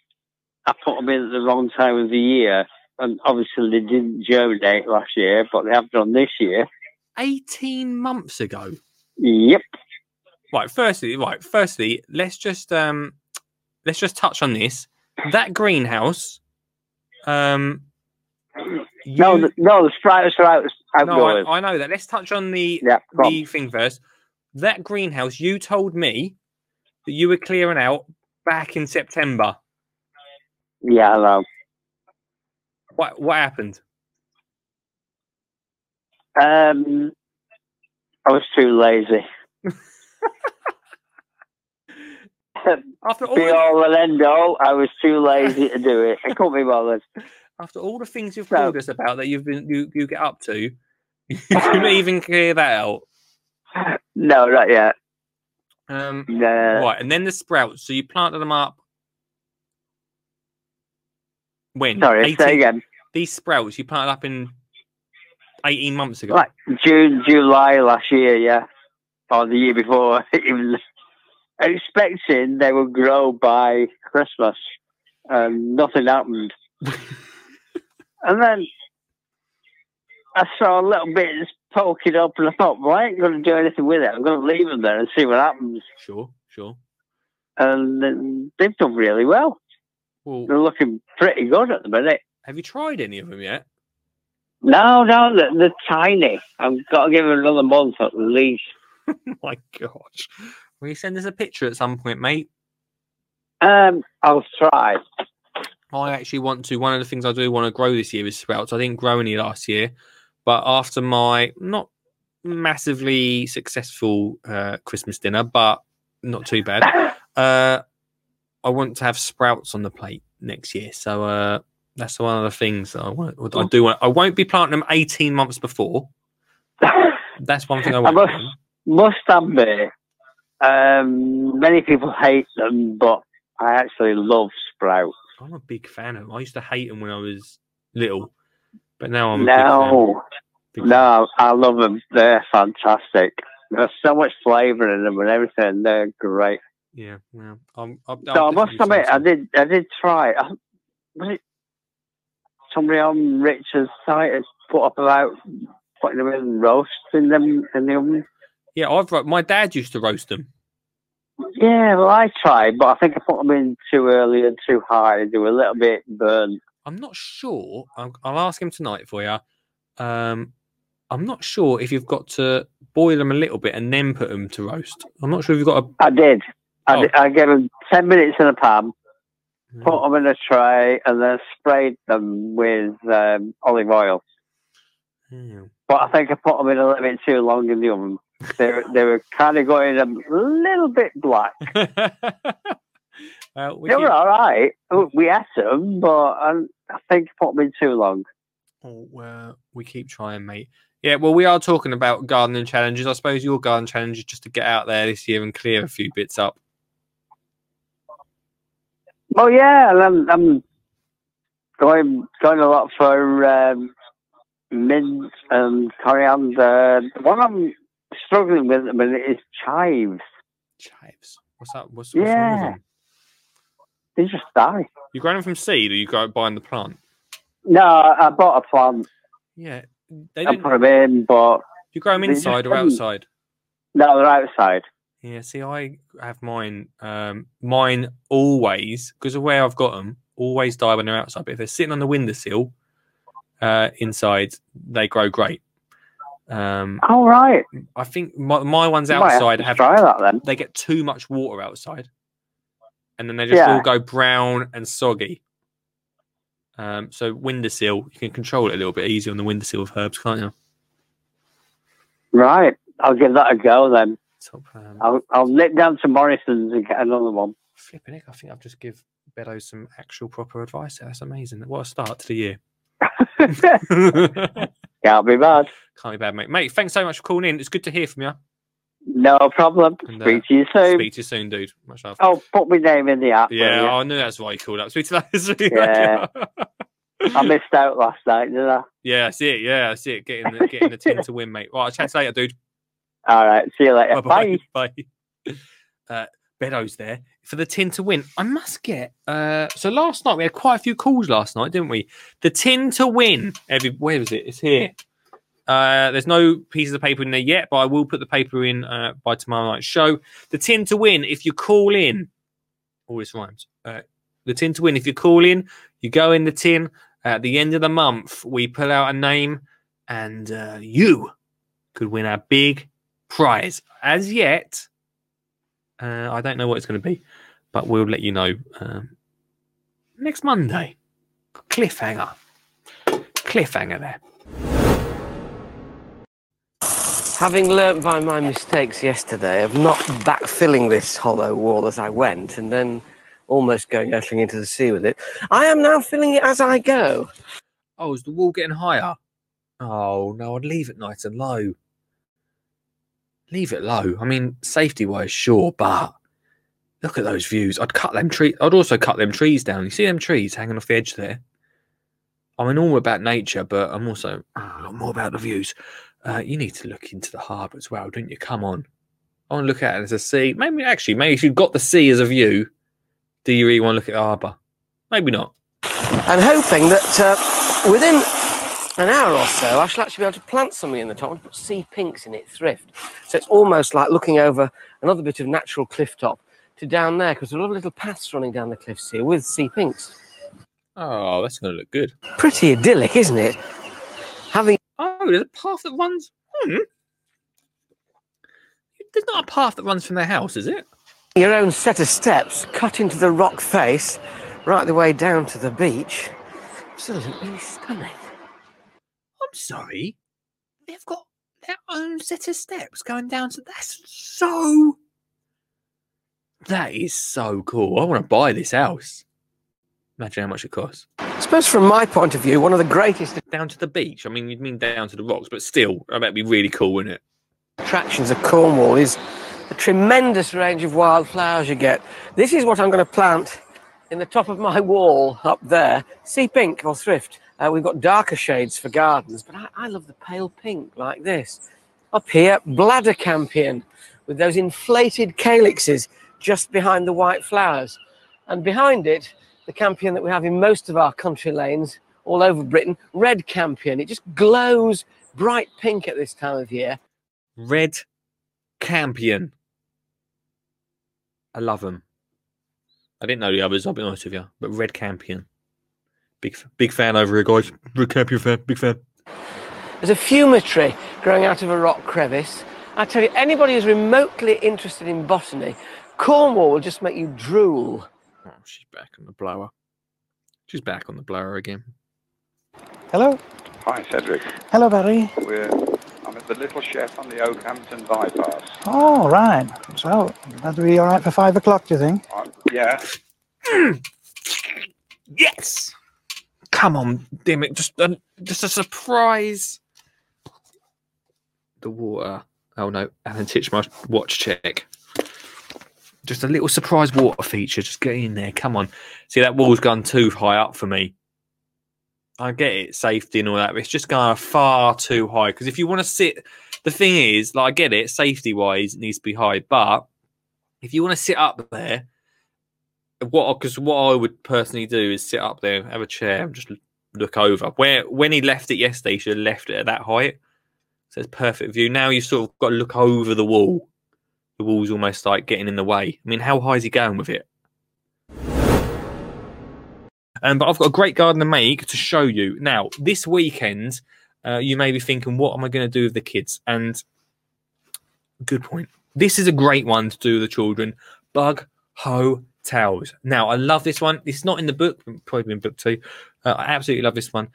I put them in at the wrong time of the year, and obviously they didn't germinate last year, but they have done this year. 18 months ago. Yep. Right, firstly, right, firstly, let's just um let's just touch on this. That greenhouse um No, the, no, the are out, No. I, I know that. Let's touch on the Yeah, go on. the thing first. That greenhouse, you told me that you were clearing out back in September. Yeah, I know. What what happened? Um, I was too lazy. *laughs* After all Be all and end all, I was too lazy to do it. I couldn't be bothered. *laughs* After all the things you've No. told us about that you've been you, you get up to, *laughs* you *laughs* couldn't even clear that out. No, not yet. Um, right, and then the sprouts. So you planted them up. When? Sorry, say again. These sprouts you planted up in eighteen months ago. Like June, July last year, yeah, or the year before. *laughs* Expecting they would grow by Christmas, and nothing happened. And then I saw a little bit just poking up, and I thought, well, I ain't going to do anything with it. I'm going to leave them there and see what happens. Sure, sure. And then they've done really well. Well, They're looking pretty good at the minute. have you tried any of them yet? No, no, they're, they're tiny. I've got to give them another month at least. *laughs* My gosh. Will you send us a picture at some point, mate? Um, I'll try. I actually want to. One of the things I do want to grow this year is sprouts. I didn't grow any last year, but after my not massively successful uh, Christmas dinner, but not too bad, *coughs* uh, I want to have sprouts on the plate next year. So uh, that's one of the things that I want. I do want. I won't be planting them eighteen months before. *coughs* That's one thing I I must, must admit, um, many people hate them, but I actually love sprouts. I'm a big fan of them. I used to hate them when I was little, but now I'm a big fan. No, no, I love them. They're fantastic. There's so much flavour in them and everything. They're great. Yeah, well, I'm, I'm, So I must admit, I did, I did try. I, was it somebody on Richard's site has put up about putting them in roasting them in the oven? Yeah, I've my dad used to roast them. Yeah, well, I tried, but I think I put them in too early and too high. They were a little bit burnt. I'm not sure. I'll, I'll ask him tonight for you. Um, I'm not sure if you've got to boil them a little bit and then put them to roast. I'm not sure if you've got to. I did. I, Oh. did, I gave them 10 minutes in a pan, Hmm. put them in a tray, and then sprayed them with um, olive oil. Hmm. But I think I put them in a little bit too long in the oven. They were, they were kind of going a little bit black. *laughs* Well, we they keep- were all right. We ate them, but I, I think I put them in too long. Oh, we keep trying, mate. Yeah, well, we are talking about gardening challenges. I suppose your garden challenge is just to get out there this year and clear a few bits up. Well, yeah, and I'm, I'm going going a lot for um, mint and coriander. What I'm struggling with at the minute is chives. Chives. What's that? What's, what's wrong with Yeah. them? They just die. You growing them from seed, or you go buying the plant? No, I I bought a plant. Yeah, they I didn't. put them in, but You grow them inside or didn't- outside? No, they're outside. Yeah, see, I have mine. Um, mine always because of where I've got them, always die when they're outside. But if they're sitting on the windowsill, uh, inside, they grow great. Um, All right. I think my, my ones have outside to have try that then. they get too much water outside, and then they just Yeah. all go brown and soggy. Um, so windowsill, you can control it a little bit easier on the windowsill of herbs, can't you? Right. I'll give that a go then. Top, um, I'll I'll nip down to Morrison's and get another one. Flipping it, I think I've just give Bedo some actual proper advice. That's amazing. What a start to the year. *laughs* *laughs* Can't be bad. Can't be bad, mate. Mate, thanks so much for calling in. It's good to hear from you. No problem. And, uh, Speak to you soon. Speak to you soon, dude. Much love. Oh, put my name in the app. yeah? I knew that's why you called up. Speak to. See *laughs* you Yeah. I missed out last night, did I? yeah, that's it. Yeah, I see it. Getting the, getting the team to win, mate. Right, I'll chat later, dude. All right. See you later. Bye. Bye. *laughs* Bye. Uh, Beddoes there for the tin to win. I must get. Uh, so last night we had quite a few calls last night, didn't we? The tin to win. Every where is it? It's here. Uh, there's no pieces of paper in there yet, but I will put the paper in uh, by tomorrow night's show. The tin to win. If you call in, all this rhymes. Uh, the tin to win. If you call in, you go in the tin. At the end of the month, we pull out a name, and uh, you could win a big prize. As yet, uh, I don't know what it's going to be, but we'll let you know um, next Monday. Cliffhanger. Cliffhanger there. Having learnt by my mistakes yesterday of not backfilling this hollow wall as I went and then almost going hurtling into the sea with it, I am now filling it as I go. Oh, is the wall getting higher? Oh no, I'd leave it nice and low. Leave it low. I mean, safety wise, sure, but look at those views. I'd cut them trees. I'd also cut them trees down. You see them trees hanging off the edge there? I'm all about nature, but I'm also a lot more about the views. Uh, you need to look into the harbour as well, don't you? Come on. I want to look at it as a sea. Maybe actually, maybe if you've got the sea as a view, do you really want to look at the harbour? Maybe not. And hoping that uh, within an hour or so, I shall actually be able to plant something in the top and put sea pinks in it, thrift. So it's almost like looking over another bit of natural cliff top to down there, because there are a lot of little paths running down the cliffs here with sea pinks. Oh, that's going to look good. Pretty idyllic, isn't it? Having Oh, there's a path that runs. Hmm. There's not a path that runs from their house, is it? your own set of steps cut into the rock face, right the way down to the beach. Absolutely stunning. Sorry. They've got their own set of steps going down to. That's so. That is so cool. I want to buy this house. Imagine how much it costs. I suppose from my point of view, one of the greatest Down to the beach. I mean, you'd mean down to the rocks, but still, I bet it'd be really cool, wouldn't it? attractions of Cornwall is the tremendous range of wildflowers you get. This is what I'm going to plant in the top of my wall up there. Sea pink or thrift. Uh, we've got darker shades for gardens, but I, I love the pale pink like this. Up here, bladder campion with those inflated calyxes just behind the white flowers. And behind it, the campion that we have in most of our country lanes all over Britain, red campion. It just glows bright pink at this time of year. Red Campion. I love them. I didn't know the others, I'll be honest with you, but Red Campion. Big, big fan over here, guys. Red Campion fan, big fan. There's a fumitory growing out of a rock crevice. I tell you, anybody who's remotely interested in botany, Cornwall will just make you drool. Oh, she's back on the blower. She's back on the blower again. Hello. Hi, Cedric. Hello, Barry. We're, I'm at the Little Chef on the Okehampton bypass. Oh, right. So, that'll be all right for five o'clock, do you think? I'm, yeah. *clears throat* Yes! Come on, damn it. Just, a just a surprise. The water. Oh no, Alan my watch check. Just a little surprise water feature. Just get in there. Come on. See, that wall's gone too high up for me. I get it, safety and all that, but it's just going far too high. Because if you want to sit, the thing is, like, I get it, safety wise, it needs to be high. But if you want to sit up there, what because what I would personally do is sit up there, have a chair, and just look over. Where when he left it yesterday, he should have left it at that height. So it's perfect view. Now you sort of got to look over the wall. The wall's almost like getting in the way. I mean, how high is he going with it? Um, but I've got a great garden to make to show you. Now, this weekend, uh, you may be thinking, what am I going to do with the kids? And good point. This is a great one to do with the children. Bug Now, I love this one. It's not in the book, probably in book two. Uh, I absolutely love this one.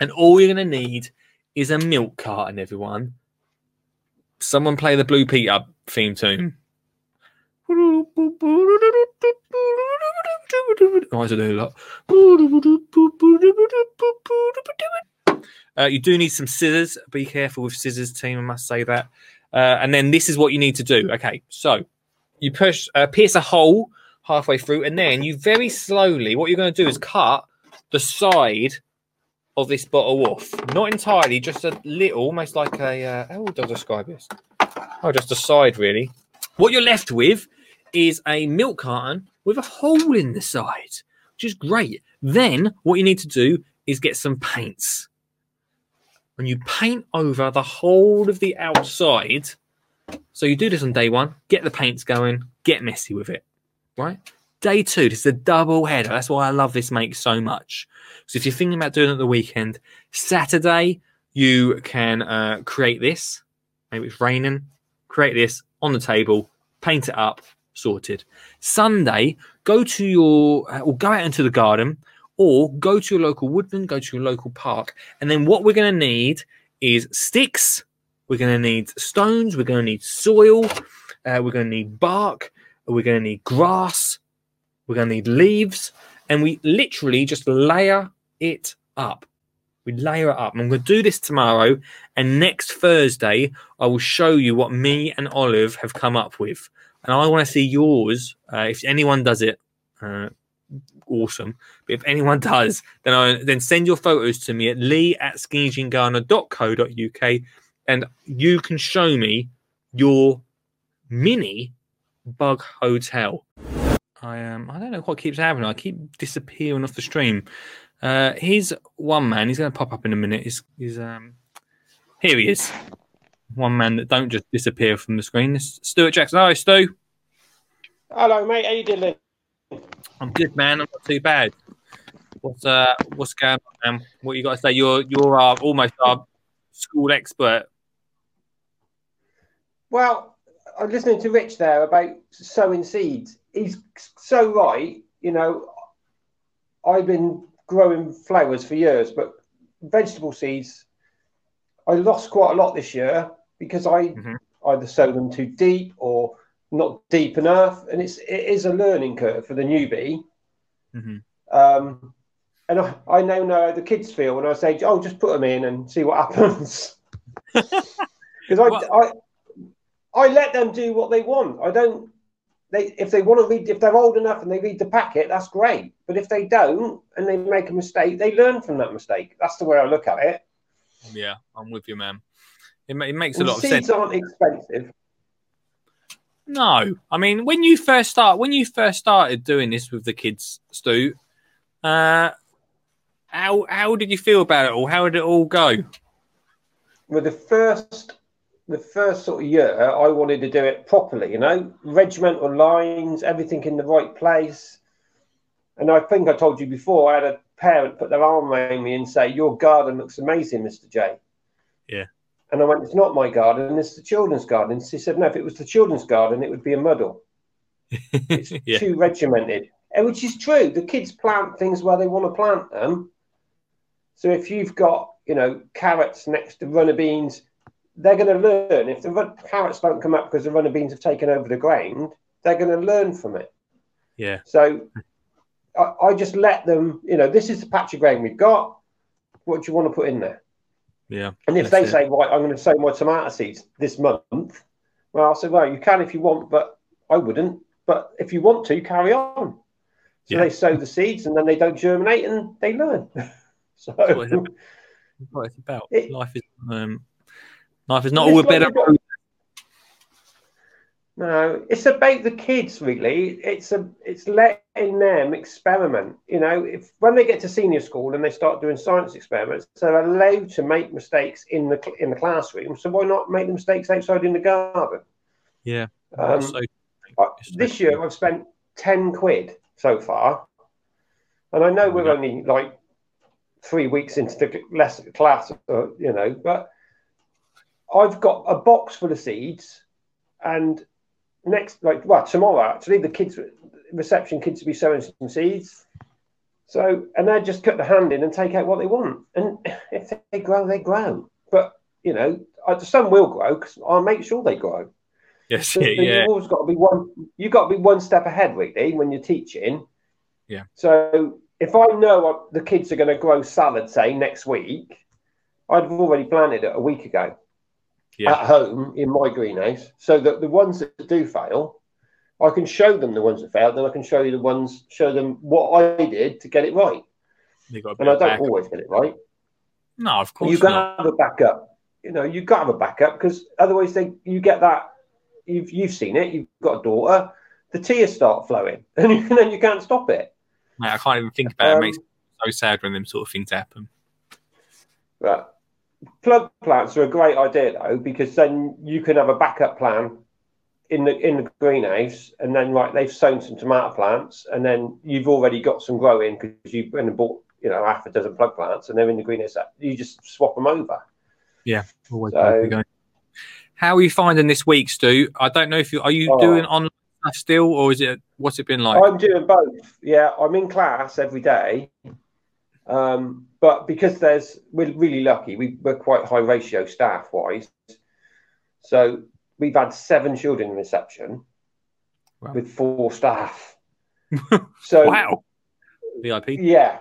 And all you're going to need is a milk carton, everyone. Someone play the Blue Peter theme tune. Oh, I do a lot. Uh, you do need some scissors. Be careful with scissors, team. I must say that. Uh, and then this is what you need to do. Okay, so you push, uh, pierce a hole halfway through, and then you very slowly. What you're going to do is cut the side of this bottle off. Not entirely, just a little, almost like a. Uh, how would I describe this? Oh, just a side, really. What you're left with is a milk carton with a hole in the side, which is great. Then what you need to do is get some paints. And you paint over the whole of the outside. So you do this on day one, get the paints going, get messy with it. Right? Day two, is a double header. That's why I love this make so much. So if you're thinking about doing it at the weekend, Saturday, you can uh, create this. Maybe it's raining. Create this on the table, paint it up, sorted. Sunday, go to your, uh, or go out into the garden, or go to your local woodland, go to your local park. And then what we're going to need is sticks. We're going to need stones. We're going to need soil. Uh, we're going to need bark. We're going to need grass. We're going to need leaves. And we literally just layer it up. We layer it up. I'm going to do this tomorrow. And next Thursday, I will show you what me and Olive have come up with. And I want to see yours. Uh, if anyone does it, uh, awesome. But if anyone *laughs* does, then I, then send your photos to me at lee at skinnyjeangardener.co.uk and you can show me your mini bug hotel. I um I don't know what keeps happening. I keep disappearing off the stream. Uh here's one man, he's gonna pop up in a minute. He's he's um here he is. One man that don't just disappear from the screen. It's Stuart Jackson. Hi Stu. Hello, mate. How you doing? I'm good, man. I'm not too bad. What's uh what's going on, man? What you got to say? You're you're uh, almost our school expert. Well, I'm listening to Rich there about sowing seeds. He's so right. You know, I've been growing flowers for years, but vegetable seeds, I lost quite a lot this year because I either sowed them too deep or not deep enough, and it's it is a learning curve for the newbie. Mm-hmm. Um, and I, I know how the kids feel when I say, "Oh, just put them in and see what *laughs* happens." *laughs* Because I, I I let them do what they want. I don't. They if they want to read, if they're old enough and they read the packet, that's great. But if they don't and they make a mistake, they learn from that mistake. That's the way I look at it. Yeah, I'm with you, man. It, it makes a lot of seeds sense. aren't expensive. No, I mean when you first start when you first started doing this with the kids, Stu, uh, how how did you feel about it all? How did it all go? Well, the first the first sort of year, I wanted to do it properly. You know, regimental lines, everything in the right place. And I think I told you before, I had a parent put their arm around me and say, "Your garden looks amazing, Mister J." Yeah. And I went, "It's not my garden. It's the children's garden." And she said, "No, if it was the children's garden, it would be a muddle. *laughs* It's Yeah. too regimented." And which is true. The kids plant things where they want to plant them. So if you've got, you know, carrots next to runner beans, they're going to learn. If the carrots don't come up because the runner beans have taken over the ground, they're going to learn from it. Yeah. So I, I just let them, you know, this is the patch of ground we've got. What do you want to put in there? Yeah. And if they it. say, right, I'm going to sow my tomato seeds this month, well, I'll say, well, you can if you want, but I wouldn't. But if you want to, carry on. So Yeah. they sow the seeds and then they don't germinate and they learn. *laughs* so That's what it's about. *laughs* That's what it's about. life is um, life is not all a like bed of got-. No, it's about the kids really. It's a it's letting them experiment. You know, if when they get to senior school and they start doing science experiments, they're allowed to make mistakes in the in the classroom. So why not make the mistakes outside in the garden? Yeah. Um, So- this year I've spent ten quid so far, and I know we're only like three weeks into the lesson class, uh, you know, but I've got a box full of seeds, and next, like, well, tomorrow actually, the kids reception kids will be sowing some seeds. So, and they just cut the hand in and take out what they want, and *laughs* if they grow, they grow. But you know, I- some will grow because I'll make sure they grow. Yes, So, *laughs* yeah, yeah, You've always got to be one. You've got to be one step ahead, really, when you're teaching. yeah. So if I know what the kids are going to grow salad, say next week, I'd have already planted it a week ago Yeah. at home in my greenhouse, so that the ones that do fail, I can show them the ones that failed. Then I can show you the ones, show them what I did to get it right. And I don't always get it right. No, of course you got to have a backup. You know, you got to have a backup because otherwise, they you get that. You've you've seen it. You've got a daughter. the tears start flowing, *laughs* and, you, then you can't stop it. Mate, I can't even think about it. It Um, makes me so sad when them sort of things happen. But plug plants are a great idea though, because then you can have a backup plan in the in the greenhouse, and then like they've sown some tomato plants, and then you've already got some growing because you've been and bought you know half a dozen plug plants, and they're in the greenhouse. You just swap them over. Yeah, always So- going. How are you finding this week, Stu? I don't know if you are you Oh. doing online stuff still, or is it what's it been like? I'm doing both. Yeah, I'm in class every day. Um, but because there's, we're really lucky. We, we're quite high ratio staff wise. So we've had seven children in reception with four staff. *laughs* so wow, VIP. Yeah,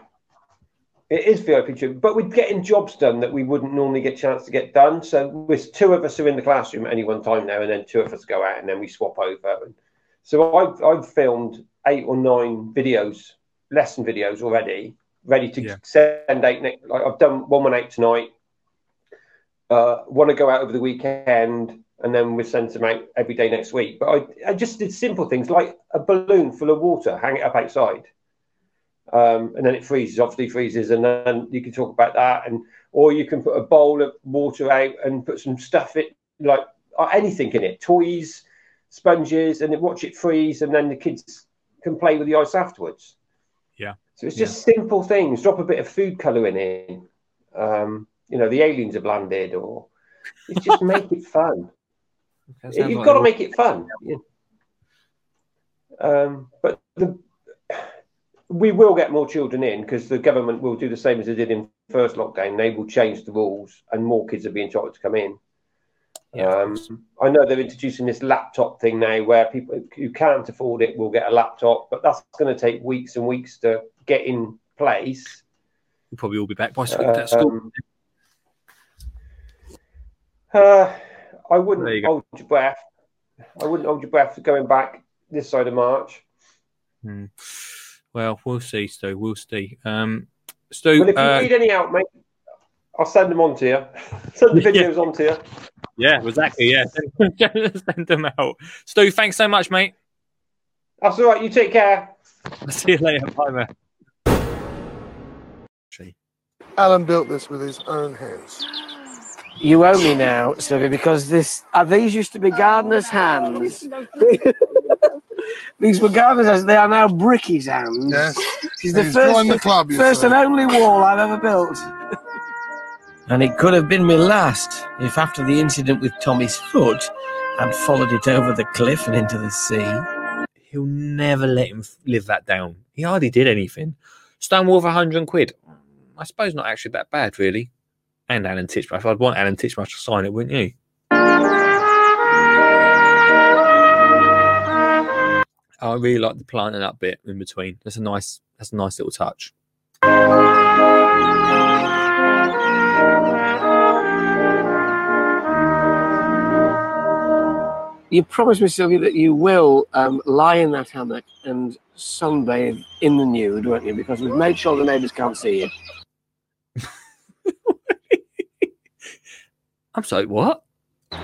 it is VIP treatment, but we're getting jobs done that we wouldn't normally get a chance to get done. So with two of us are in the classroom at any one time now, and then two of us go out, and then we swap over. And so I've I've filmed eight or nine videos, lesson videos already, ready to send out. Next, like I've done one one eight tonight. Uh, want to go out over the weekend, and then we send them out every day next week. But I, I just did simple things like a balloon full of water, hang it up outside um, and then it freezes. Obviously, freezes, and then you can talk about that, and or you can put a bowl of water out and put some stuff it like uh, anything in it, toys, sponges, and then watch it freeze, and then the kids can play with the ice afterwards. Yeah. So it's just simple things. Drop a bit of food colouring in. Um, you know, the aliens have landed, or it's just *laughs* make it fun. You've like got to make it fun. Yeah. Um, but the, we will get more children in because the government will do the same as they did in first lockdown. They will change the rules, and more kids are being told to come in. um, I know they're introducing this laptop thing now, where people who can't afford it will get a laptop, but that's going to take weeks and weeks to get in place. We'll probably all be back by school. at school. Um, Uh, I wouldn't you hold your breath. I wouldn't hold your breath for going back this side of March. Hmm. Well, we'll see, Stu. We'll see. Um, Stu, Well, if you uh, need any out, mate, I'll send them on to you. *laughs* send the Yeah. videos on to you. yeah, exactly. Yeah, *laughs* send them out. Stu, thanks so much, mate. That's all right. You take care. I'll *laughs* see you later. Bye, man. Alan built this with his own hands. You owe me now, Sylvia, because this uh, these used to be gardener's hands. these were gardener's hands. They are now Bricky's hands. Yes. She's the He's first, joined the club, first say. and only wall I've ever built. And it could have been my last if, after the incident with Tommy's foot, I'd followed it over the cliff and into the sea. He'll never let him live that down. He hardly did anything. Stonewall for 100 quid. I suppose not actually that bad, really. And Alan Titchmarsh. I'd want Alan Titchmarsh to sign it, wouldn't you? I really like the planting up bit in between. That's a nice. That's a nice little touch. You promised me, Sylvia, that you will um, lie in that hammock and sunbathe in the nude, won't you? Because we've made sure the neighbours can't see you. *laughs* I'm sorry. What?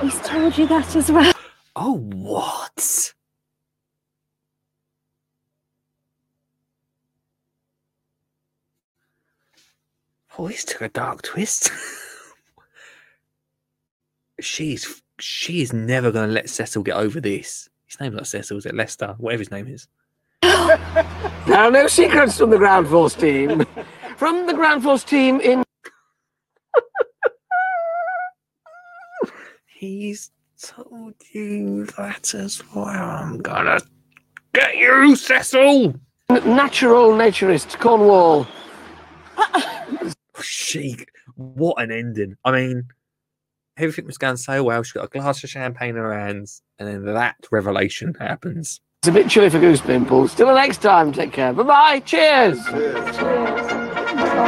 He's told you that as well. Oh, what? Oh, this took a dark twist. *laughs* she's she's never going to let Cecil get over this. His name's not Cecil, is it Lester? Whatever his name is. *laughs* Now, no secrets from the ground force team. From the ground force team in. He's told you that as well. I'm gonna get you, Cecil. Natural naturist, Cornwall. *laughs* She, what an ending. I mean, everything was going so well. She got a glass of champagne in her hands, and then that revelation happens. It's a bit chilly for goose pimples. Till the next time, take care. Bye bye. Cheers.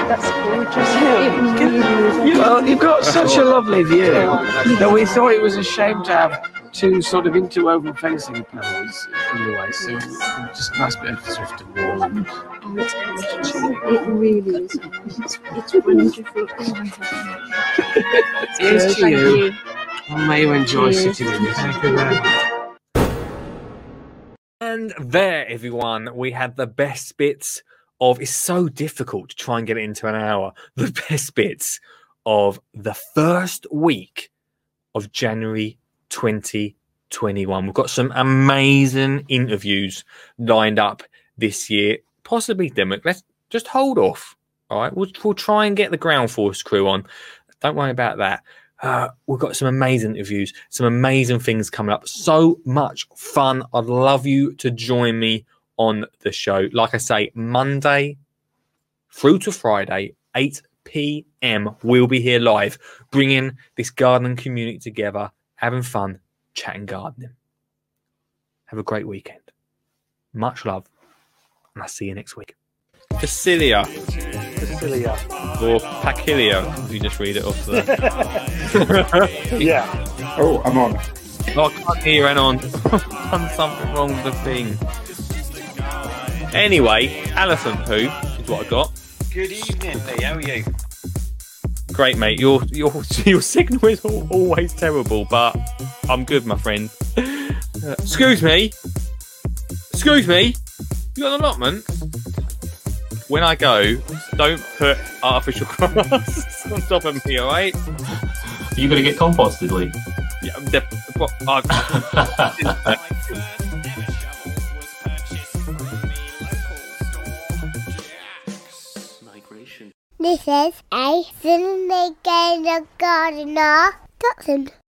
That's gorgeous. Well, you've got such a lovely view that we thought it was a shame to have two sort of interwoven fencing panels in the way. So just a nice bit of thrift and wall. And Oh, it's gorgeous. It really is. It's, it's wonderful. Cheers to you. you. May you enjoy Cheers. sitting in this. Thank you very much. And there, everyone, we had the best bits of. It's so difficult to try and get it into an hour. *laughs* The best bits of the first week of January 2021. We've got some amazing interviews lined up this year. Possibly Dimmock. Let's just hold off. All right, we'll, we'll try and get the ground force crew on. Don't worry about that. Uh, we've got some amazing interviews, some amazing things coming up. So much fun. I'd love you to join me on the show. Like I say, Monday through to Friday, 8 p.m. We'll be here live, bringing this gardening community together, having fun, chatting gardening. Have a great weekend. Much love, and I'll see you next week. Phacelia. Phacelia. Or Pacilia, if you just read it off there. *laughs* *laughs* yeah. Oh, I'm on. Oh, I can't hear you, *laughs* on. Done something wrong with the thing. Anyway, elephant poo is what I got. Good evening, Lee. How are you? Great, mate. Your your *laughs* your signal is al- always terrible, but I'm good, my friend. Uh, excuse me. Excuse me. You got an allotment? When I go, don't put artificial *laughs* grass on top of me, all right? You gonna get composted, Lee? Yeah, I'm def- what, I- *laughs* This is a Skinny Jean Gardener. Dotson.